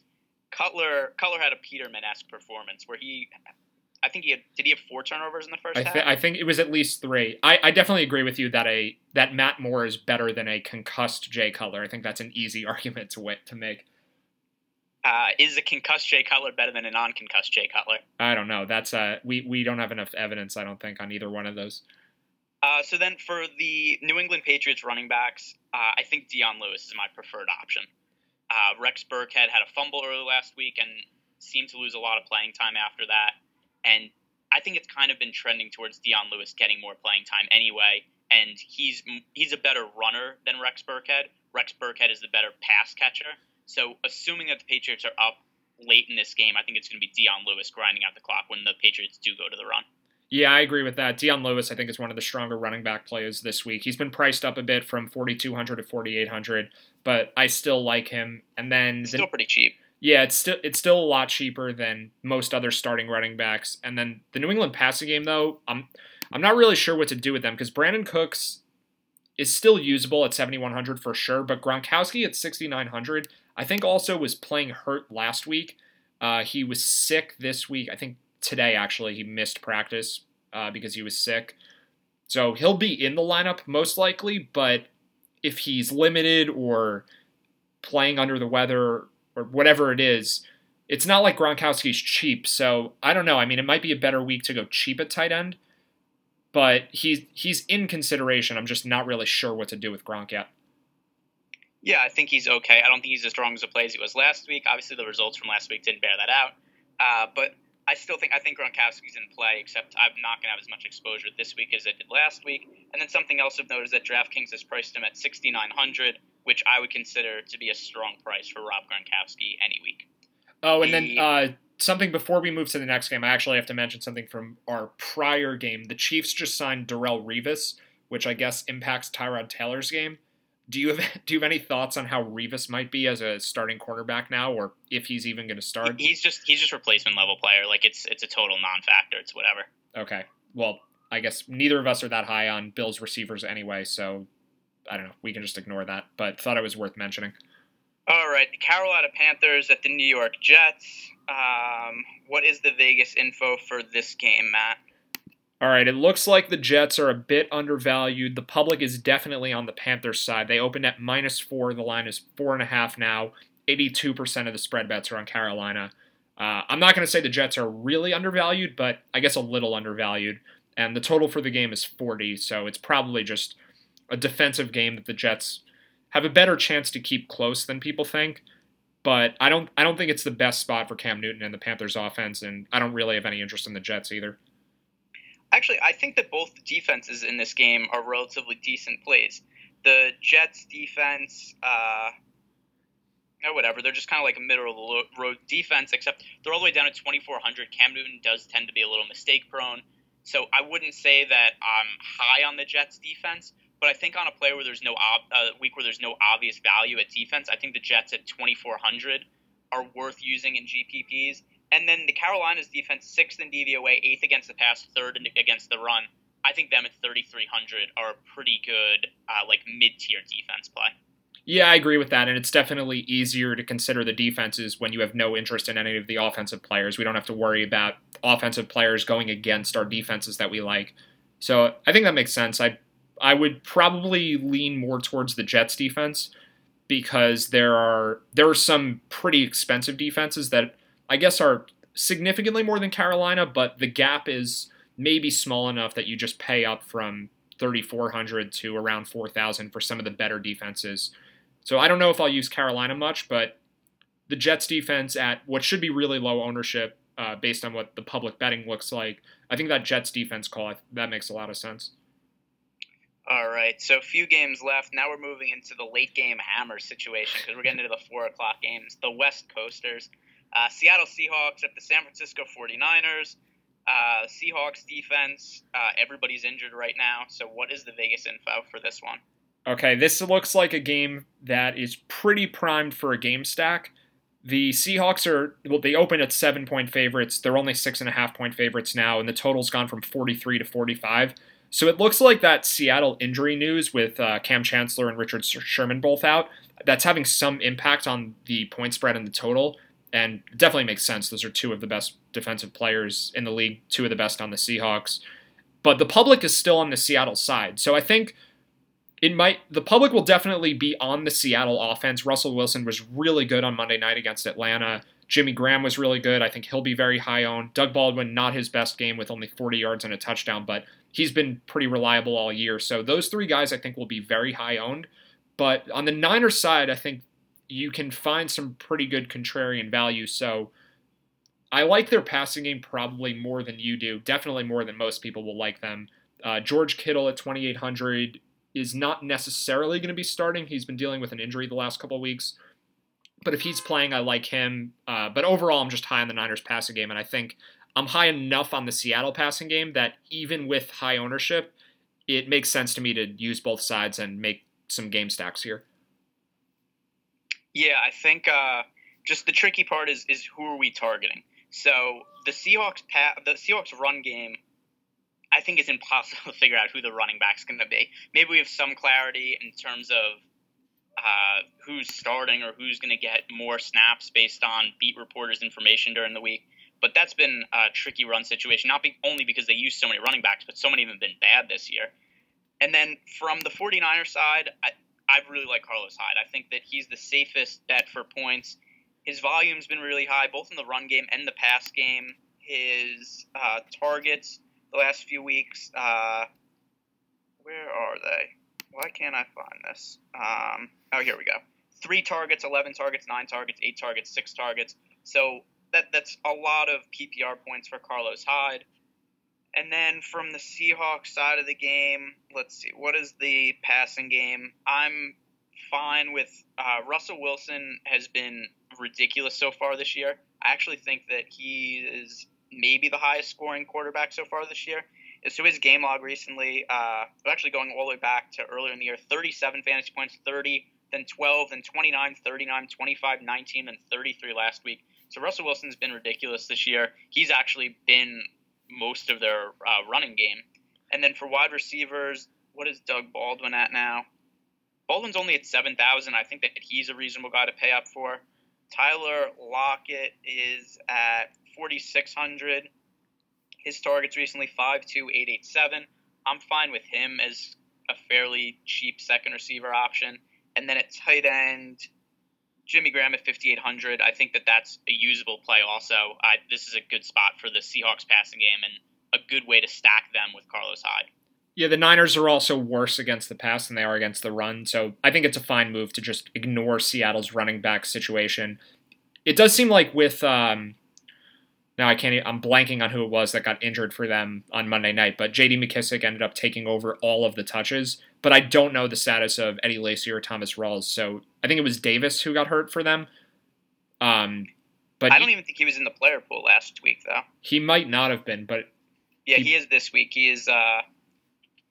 Cutler Cutler had a Peterman esque performance where he, I think he had did he have four turnovers in the first I half? Th- I think it was at least three. I, I definitely agree with you that a that Matt Moore is better than a concussed Jay Cutler. I think that's an easy [laughs] argument to to make. Uh, is a concussed Jay Cutler better than a non-concussed Jay Cutler? I don't know. That's uh, we we don't have enough evidence. I don't think on either one of those. Uh, so then for the New England Patriots running backs, uh, I think Dion Lewis is my preferred option. Uh, Rex Burkhead had a fumble early last week and seemed to lose a lot of playing time after that. And I think it's kind of been trending towards Dion Lewis getting more playing time anyway. And he's he's a better runner than Rex Burkhead. Rex Burkhead is the better pass catcher. So assuming that the Patriots are up late in this game, I think it's going to be Dion Lewis grinding out the clock when the Patriots do go to the run. Yeah, I agree with that. Dion Lewis, I think, is one of the stronger running back players this week. He's been priced up a bit from 4,200 to 4,800, but I still like him. And then still the, pretty cheap. Yeah, it's still it's still a lot cheaper than most other starting running backs. And then the New England passing game, though, I'm I'm not really sure what to do with them because Brandin Cooks is still usable at 7,100 for sure, but Gronkowski at 6,900, I think also was playing hurt last week. Uh, he was sick this week. I think today actually he missed practice uh, because he was sick. So he'll be in the lineup most likely, but if he's limited or playing under the weather or whatever it is, it's not like Gronkowski's cheap. So I don't know. I mean, it might be a better week to go cheap at tight end, but he's he's in consideration. I'm just not really sure what to do with Gronk yet. Yeah, I think he's okay. I don't think he's as strong as a play as he was last week. Obviously, the results from last week didn't bear that out. Uh, but I still think I think Gronkowski's in play, except I'm not going to have as much exposure this week as I did last week. And then something else I've noticed is that DraftKings has priced him at 6,900, which I would consider to be a strong price for Rob Gronkowski any week. Oh, and the, then uh, something before we move to the next game, I actually have to mention something from our prior game. The Chiefs just signed Darrelle Revis, which I guess impacts Tyrod Taylor's game. Do you have [laughs] do you have any thoughts on how Revis might be as a starting quarterback now, or if he's even going to start? He's just he's just replacement level player. Like it's it's a total non-factor. It's whatever. Okay. Well, I guess neither of us are that high on Bills receivers anyway, so I don't know. We can just ignore that. But thought it was worth mentioning. All right, the Carolina Panthers at the New York Jets. Um, what is the Vegas info for this game, Matt? All right, it looks like the Jets are a bit undervalued. The public is definitely on the Panthers side. They opened at minus four. The line is four and a half now. 82% of the spread bets are on Carolina. Uh, I'm not going to say the Jets are really undervalued, but I guess a little undervalued. And the total for the game is 40, so it's probably just a defensive game that the Jets have a better chance to keep close than people think. But I don't I don't think it's the best spot for Cam Newton and the Panthers offense, and I don't really have any interest in the Jets either. Actually, I think that both defenses in this game are relatively decent plays. The Jets defense, uh, or whatever, they're just kind of like a middle of the road defense, except they're all the way down at 2,400. Cam Newton does tend to be a little mistake prone. So I wouldn't say that I'm high on the Jets defense, but I think on a play where there's no ob- uh, week where there's no obvious value at defense, I think the Jets at 2,400 are worth using in GPPs. And then the Carolinas defense, sixth in DVOA, eighth against the pass, third against the run. I think them at 3,300 are a pretty good, uh, like mid tier defense play. Yeah, I agree with that, and it's definitely easier to consider the defenses when you have no interest in any of the offensive players. We don't have to worry about offensive players going against our defenses that we like. So I think that makes sense. I I would probably lean more towards the Jets defense because there are there are some pretty expensive defenses that I guess are significantly more than Carolina, but the gap is maybe small enough that you just pay up from 3400 to around 4000 for some of the better defenses. So I don't know if I'll use Carolina much, but the Jets defense at what should be really low ownership uh, based on what the public betting looks like, I think that Jets defense call that makes a lot of sense. All right, so a few games left. Now we're moving into the late game hammer situation because we're getting into the four o'clock games. The West Coasters. Uh, Seattle Seahawks at the San Francisco 49ers. Uh, Seahawks defense, uh, everybody's injured right now. So, what is the Vegas info for this one? Okay, this looks like a game that is pretty primed for a game stack. The Seahawks are, well, they opened at seven point favorites. They're only six and a half point favorites now, and the total's gone from 43 to 45. So it looks like that Seattle injury news with uh, Kam Chancellor and Richard Sherman both out, that's having some impact on the point spread and the total and definitely makes sense. Those are two of the best defensive players in the league, two of the best on the Seahawks. But the public is still on the Seattle side. So I think it might the public will definitely be on the Seattle offense. Russell Wilson was really good on Monday night against Atlanta. Jimmy Graham was really good. I think he'll be very high owned. Doug Baldwin, not his best game with only 40 yards and a touchdown, but he's been pretty reliable all year. So those three guys I think will be very high owned. But on the Niners side, I think you can find some pretty good contrarian value. So I like their passing game probably more than you do. Definitely more than most people will like them. Uh, George Kittle at 2,800 is not necessarily going to be starting. He's been dealing with an injury the last couple weeks. But if he's playing, I like him. Uh, but overall, I'm just high on the Niners passing game. And I think I'm high enough on the Seattle passing game that even with high ownership, it makes sense to me to use both sides and make some game stacks here. Yeah, I think uh, just the tricky part is is who are we targeting? So the Seahawks pa- the Seahawks run game, I think it's impossible [laughs] to figure out who the running back's going to be. Maybe we have some clarity in terms of uh, who's starting or who's going to get more snaps based on beat reporters' information during the week. But that's been a tricky run situation, not be- only because they use so many running backs, but so many of them have been bad this year. And then from the 49ers side, I, I really like Carlos Hyde. I think that he's the safest bet for points. His volume's been really high, both in the run game and the pass game. His uh, targets the last few weeks, uh, where are they? Why can't I find this? Um, oh, here we go. Three targets, 11 targets, nine targets, eight targets, six targets. So that that's a lot of PPR points for Carlos Hyde. And then from the Seahawks side of the game, let's see, what is the passing game? I'm fine with uh, Russell Wilson has been ridiculous so far this year. I actually think that he is maybe the highest scoring quarterback so far this year. So his game log recently, uh, actually going all the way back to earlier in the year, 37 fantasy points, 30, then 12, then 29, 39, 25, 19, and 33 last week. So Russell Wilson's been ridiculous this year. He's actually been most of their uh, running game. And then for wide receivers, what is Doug Baldwin at now? Baldwin's only at 7,000. I think that he's a reasonable guy to pay up for. Tyler Lockett is at 4,600. His targets recently 52887. I'm fine with him as a fairly cheap second receiver option. And then at tight end, Jimmy Graham at 5,800. I think that that's a usable play also. I, this is a good spot for the Seahawks passing game and a good way to stack them with Carlos Hyde. Yeah, the Niners are also worse against the pass than they are against the run, so I think it's a fine move to just ignore Seattle's running back situation. It does seem like with um, now I can't. I'm blanking on who it was that got injured for them on Monday night, but J.D. McKissic ended up taking over all of the touches. But I don't know the status of Eddie Lacy or Thomas Rawls, so I think it was Davis who got hurt for them. Um, but I don't even think he was in the player pool last week, though. He might not have been, but yeah, he, he is this week. He is. Uh,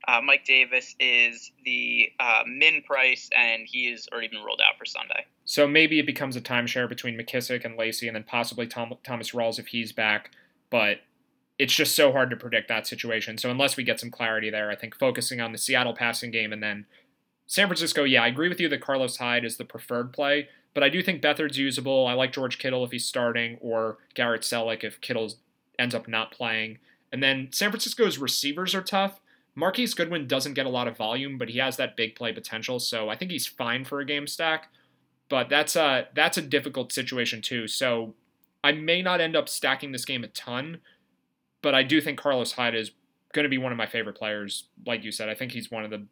uh, Mike Davis is the uh, min price, and he is already been rolled out for Sunday. So maybe it becomes a timeshare between McKissic and Lacy, and then possibly Tom, Thomas Rawls if he's back. But it's just so hard to predict that situation. So unless we get some clarity there, I think focusing on the Seattle passing game and then San Francisco, yeah, I agree with you that Carlos Hyde is the preferred play, but I do think Beathard's usable. I like George Kittle if he's starting, or Garrett Celek if Kittle ends up not playing. And then San Francisco's receivers are tough. Marquise Goodwin doesn't get a lot of volume, but he has that big play potential, so I think he's fine for a game stack. But that's a that's a difficult situation too. So I may not end up stacking this game a ton, but I do think Carlos Hyde is going to be one of my favorite players. Like you said, I think he's one of the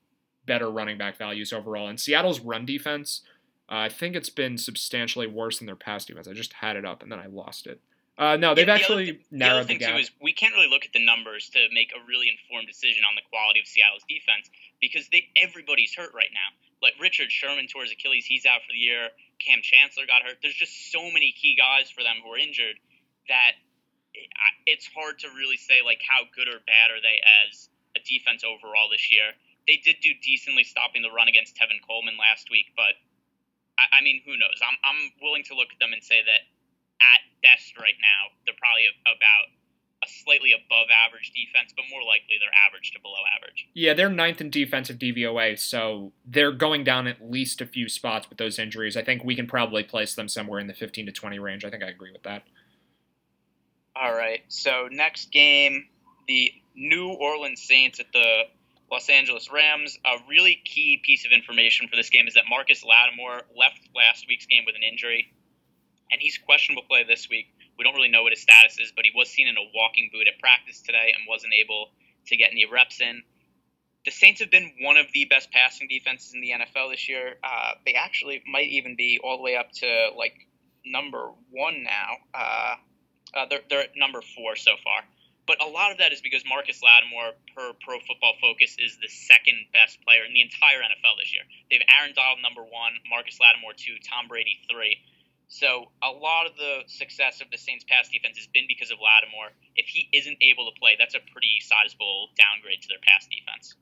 better running back values overall. And Seattle's run defense, uh, I think it's been substantially worse than their past defense. I just had it up and then I lost it. Uh, no, they've yeah, the actually other, narrowed the, the gap. Too is we can't really look at the numbers to make a really informed decision on the quality of Seattle's defense because they everybody's hurt right now. Like Richard Sherman his Achilles, he's out for the year. Kam Chancellor got hurt. There's just so many key guys for them who are injured that it's hard to really say like how good or bad are they as a defense overall this year. They did do decently stopping the run against Tevin Coleman last week, but I, I mean, who knows? I'm I'm willing to look at them and say that at best right now they're probably about a slightly above average defense, but more likely they're average to below average. Yeah, they're ninth in defensive DVOA, so they're going down at least a few spots with those injuries. I think we can probably place them somewhere in the 15 to 20 range. I think I agree with that. All right. So next game, the New Orleans Saints at the Los Angeles Rams. A really key piece of information for this game is that Marcus Lattimore left last week's game with an injury, and he's questionable play this week. We don't really know what his status is, but he was seen in a walking boot at practice today and wasn't able to get any reps in. The Saints have been one of the best passing defenses in the NFL this year. Uh, they actually might even be all the way up to like number one now. Uh, uh, they're, they're at number four so far. But a lot of that is because Marcus Lattimore, per Pro Football Focus, is the second best player in the entire NFL this year. They have Aaron Donald number one, Marcus Lattimore two, Tom Brady three. So a lot of the success of the Saints' pass defense has been because of Lattimore. If he isn't able to play, that's a pretty sizable downgrade to their pass defense.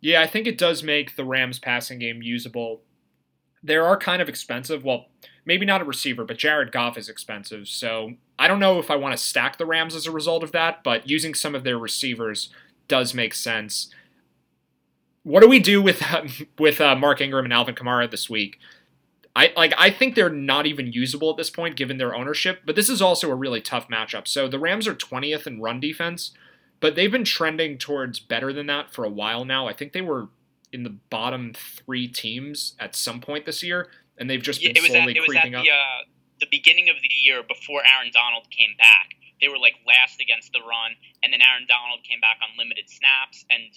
Yeah, I think it does make the Rams' passing game usable. They are kind of expensive. Well, maybe not a receiver, but Jared Goff is expensive. So I don't know if I want to stack the Rams as a result of that, but using some of their receivers does make sense. What do we do with uh, [laughs] with uh, Mark Ingram and Alvin Kamara this week? I like I think they're not even usable at this point given their ownership, but this is also a really tough matchup. So the Rams are 20th in run defense, but they've been trending towards better than that for a while now. I think they were in the bottom 3 teams at some point this year and they've just been yeah, slowly at, creeping up. The, uh, the beginning of the year before Aaron Donald came back, they were like last against the run, and then Aaron Donald came back on limited snaps, and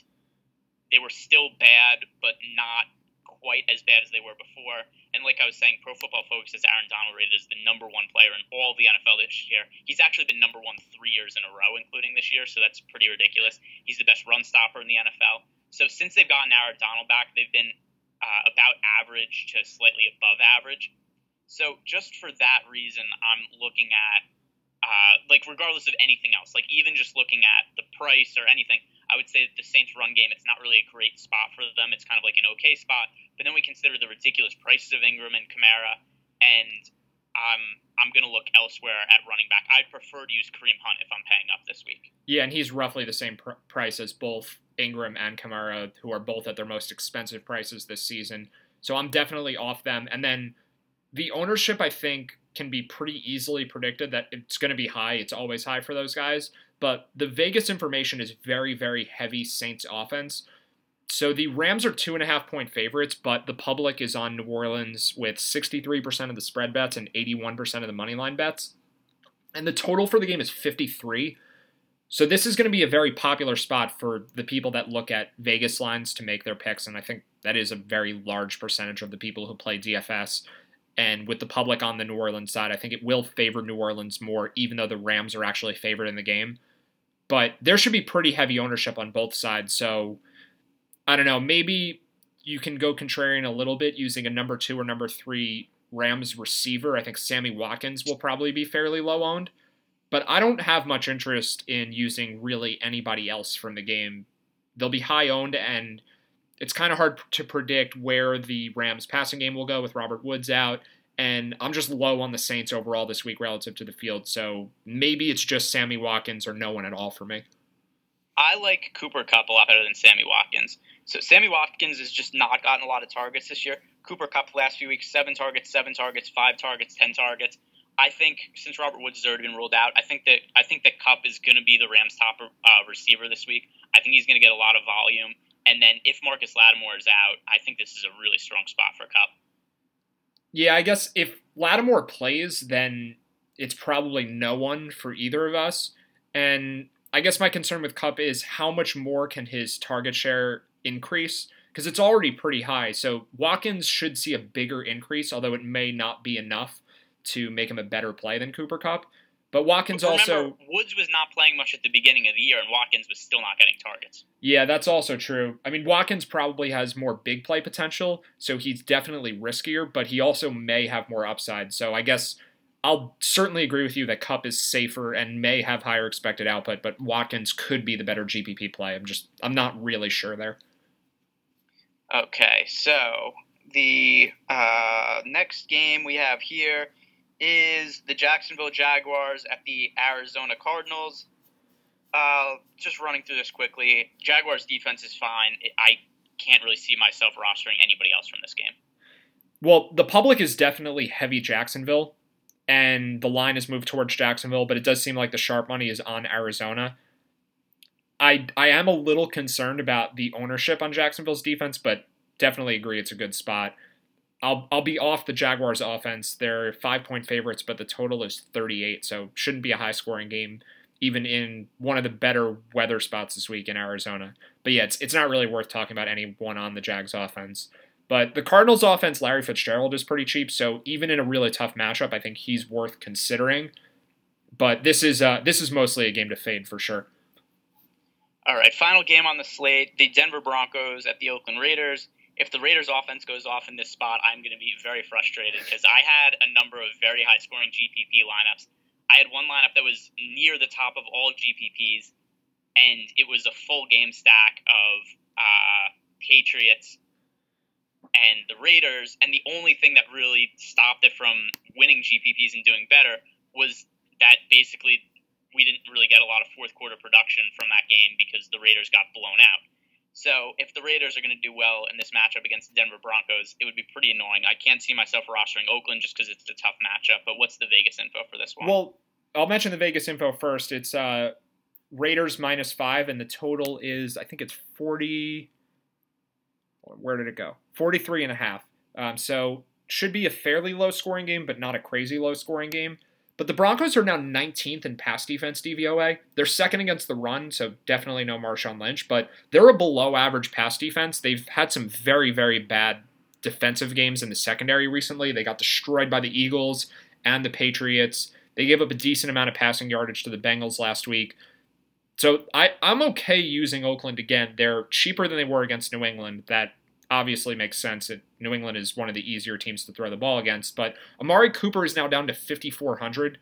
they were still bad, but not quite as bad as they were before. And like I was saying, Pro Football Focus has Aaron Donald rated as the number one player in all the NFL this year. He's actually been number one three years in a row, including this year, so that's pretty ridiculous. He's the best run stopper in the NFL. So since they've gotten Aaron Donald back, they've been uh, about average to slightly above average. So just for that reason, I'm looking at uh, like regardless of anything else, like even just looking at the price or anything, I would say that the Saints' run game, it's not really a great spot for them. It's kind of like an okay spot. But then we consider the ridiculous prices of Ingram and Kamara, and um, I'm going to look elsewhere at running back. I'd prefer to use Kareem Hunt if I'm paying up this week. Yeah, and he's roughly the same pr- price as both Ingram and Kamara, who are both at their most expensive prices this season. So I'm definitely off them. And then the ownership, I think, can be pretty easily predicted that it's going to be high. It's always high for those guys. But the Vegas information is very, very heavy Saints offense. So the Rams are two and a half point favorites, but the public is on New Orleans with 63% of the spread bets and 81% of the money line bets. And the total for the game is 53. So this is going to be a very popular spot for the people that look at Vegas lines to make their picks. And I think that is a very large percentage of the people who play DFS. And with the public on the New Orleans side, I think it will favor New Orleans more, even though the Rams are actually favored in the game. But there should be pretty heavy ownership on both sides. So I don't know. Maybe you can go contrarian a little bit using a number two or number three Rams receiver. I think Sammy Watkins will probably be fairly low owned. But I don't have much interest in using really anybody else from the game. They'll be high owned, and it's kind of hard to predict where the Rams passing game will go with Robert Woods out. And I'm just low on the Saints overall this week relative to the field. So maybe it's just Sammy Watkins or no one at all for me. I like Cooper Kupp a lot better than Sammy Watkins. So Sammy Watkins has just not gotten a lot of targets this year. Cooper Kupp last few weeks, seven targets, seven targets, five targets, ten targets. I think since Robert Woods has already been ruled out, I think that I think that Kupp is going to be the Rams' top uh, receiver this week. I think he's going to get a lot of volume. And then if Marcus Lattimore is out, I think this is a really strong spot for Kupp. Yeah, I guess if Lattimore plays, then it's probably no one for either of us. And I guess my concern with Kupp is how much more can his target share increase? Because it's already pretty high. So Watkins should see a bigger increase, although it may not be enough to make him a better play than Cooper Kupp. But Watkins remember, also Woods was not playing much at the beginning of the year, and Watkins was still not getting targets. Yeah, that's also true. I mean, Watkins probably has more big play potential, so he's definitely riskier, but he also may have more upside. So I guess I'll certainly agree with you that Kupp is safer and may have higher expected output, but Watkins could be the better GPP play. I'm just I'm not really sure there. Okay, so the uh, next game we have here is the Jacksonville Jaguars at the Arizona Cardinals. Uh, just running through this quickly, Jaguars defense is fine. I can't really see myself rostering anybody else from this game. Well, the public is definitely heavy Jacksonville, and the line has moved towards Jacksonville, but it does seem like the sharp money is on Arizona. I I am a little concerned about the ownership on Jacksonville's defense, but definitely agree it's a good spot. I'll I'll be off the Jaguars offense. They're five point favorites, but the total is 38, so shouldn't be a high scoring game, even in one of the better weather spots this week in Arizona. But yeah, it's it's not really worth talking about anyone on the Jags offense. But the Cardinals offense, Larry Fitzgerald is pretty cheap, so even in a really tough matchup, I think he's worth considering. But this is uh, this is mostly a game to fade for sure. All right, final game on the slate: the Denver Broncos at the Oakland Raiders if the Raiders offense goes off in this spot, I'm going to be very frustrated because I had a number of very high scoring GPP lineups. I had one lineup that was near the top of all GPPs, and it was a full game stack of uh, Patriots and the Raiders. And the only thing that really stopped it from winning GPPs and doing better was that basically we didn't really get a lot of fourth quarter production from that game because the Raiders got blown out. So if the Raiders are going to do well in this matchup against the Denver Broncos, it would be pretty annoying. I can't see myself rostering Oakland just because it's a tough matchup. But what's the Vegas info for this one? Well, I'll mention the Vegas info first. It's uh, Raiders minus five, and the total is I think it's forty. Where did it go? 43 and a half. Um, so should be a fairly low scoring game, but not a crazy low scoring game. But the Broncos are now 19th in pass defense DVOA. They're second against the run, so definitely no Marshawn Lynch, but they're a below average pass defense. They've had some very, very bad defensive games in the secondary recently. They got destroyed by the Eagles and the Patriots. They gave up a decent amount of passing yardage to the Bengals last week. So I, I'm okay using Oakland again. They're cheaper than they were against New England. That obviously makes sense that New England is one of the easier teams to throw the ball against. But Amari Cooper is now down to 5,400.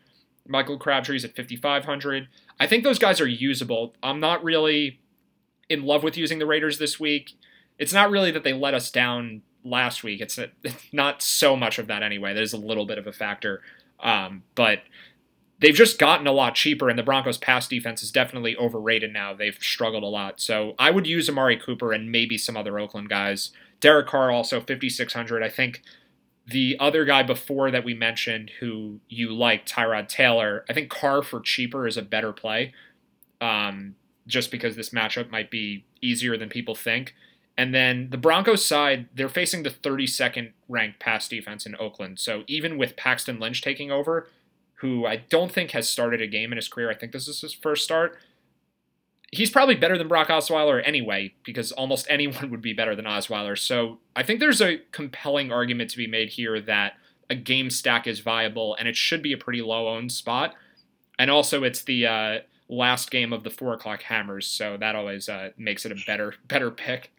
Michael Crabtree's at 5,500. I think those guys are usable. I'm not really in love with using the Raiders this week. It's not really that they let us down last week. It's [laughs] not so much of that anyway. There's a little bit of a factor, um, but they've just gotten a lot cheaper, and the Broncos' pass defense is definitely overrated now. They've struggled a lot. So I would use Amari Cooper and maybe some other Oakland guys. Derek Carr also 5600. I think the other guy before that we mentioned who you like, Tyrod Taylor, I think Carr for cheaper is a better play. Um, just because this matchup might be easier than people think. And then the Broncos side, they're facing the 32nd ranked pass defense in Oakland. So even with Paxton Lynch taking over, who I don't think has started a game in his career, I think this is his first start. He's probably better than Brock Osweiler anyway, because almost [laughs] anyone would be better than Osweiler. So I think there's a compelling argument to be made here that a game stack is viable, and it should be a pretty low owned spot. And also, it's the uh, last game of the four o'clock hammers, so that always uh, makes it a better better pick.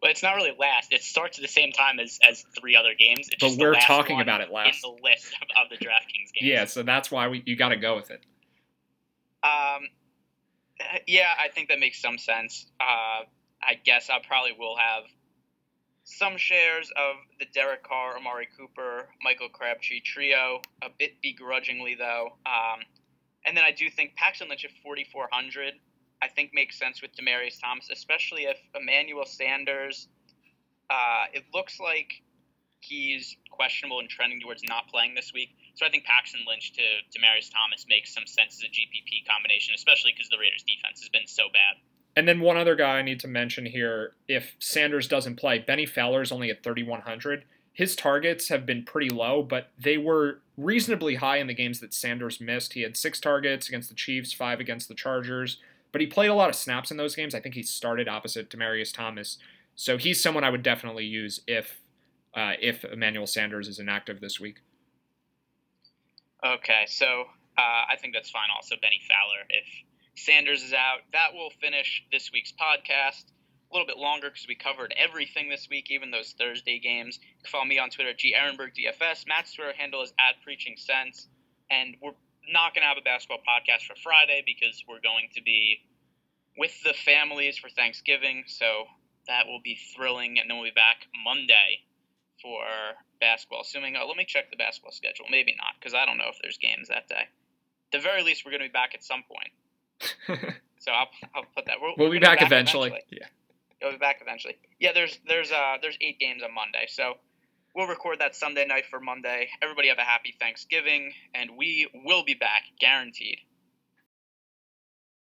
But it's not really last. It starts at the same time as, as three other games. It's but we're talking about it last. In the list of, of the DraftKings games. Yeah, so that's why we you got to go with it. Um, yeah, I think that makes some sense. Uh, I guess I probably will have some shares of the Derek Carr, Amari Cooper, Michael Crabtree trio, a bit begrudgingly though. Um, and then I do think Paxton Lynch at 4,400 I think makes sense with Demaryius Thomas, especially if Emmanuel Sanders. Uh, it looks like he's questionable and trending towards not playing this week. So I think Paxton Lynch to Demaryius Thomas makes some sense as a GPP combination, especially because the Raiders' defense has been so bad. And then one other guy I need to mention here: if Sanders doesn't play, Bennie Fowler's only at 3,100. His targets have been pretty low, but they were reasonably high in the games that Sanders missed. He had six targets against the Chiefs, five against the Chargers but he played a lot of snaps in those games. I think he started opposite Demaryius Thomas, so he's someone I would definitely use if uh, if Emmanuel Sanders is inactive this week. Okay, so uh, I think that's fine. Also, Bennie Fowler. If Sanders is out, that will finish this week's podcast. A little bit longer because we covered everything this week, even those Thursday games. Follow me on Twitter at G DFS. Matt's Twitter handle is at Preaching Sense, and we're not going to have a basketball podcast for Friday because we're going to be with the families for Thanksgiving. So that will be thrilling. And then we'll be back Monday for basketball. Assuming, oh, let me check the basketball schedule. Maybe not because I don't know if there's games that day. At the very least, we're going to be back at some point. [laughs] so I'll, I'll put that. we will be, back, back eventually. eventually. Yeah. We'll be back eventually. Yeah, there's there's uh there's eight games on Monday. So We'll record that Sunday night for Monday. Everybody have a happy Thanksgiving, and we will be back, guaranteed.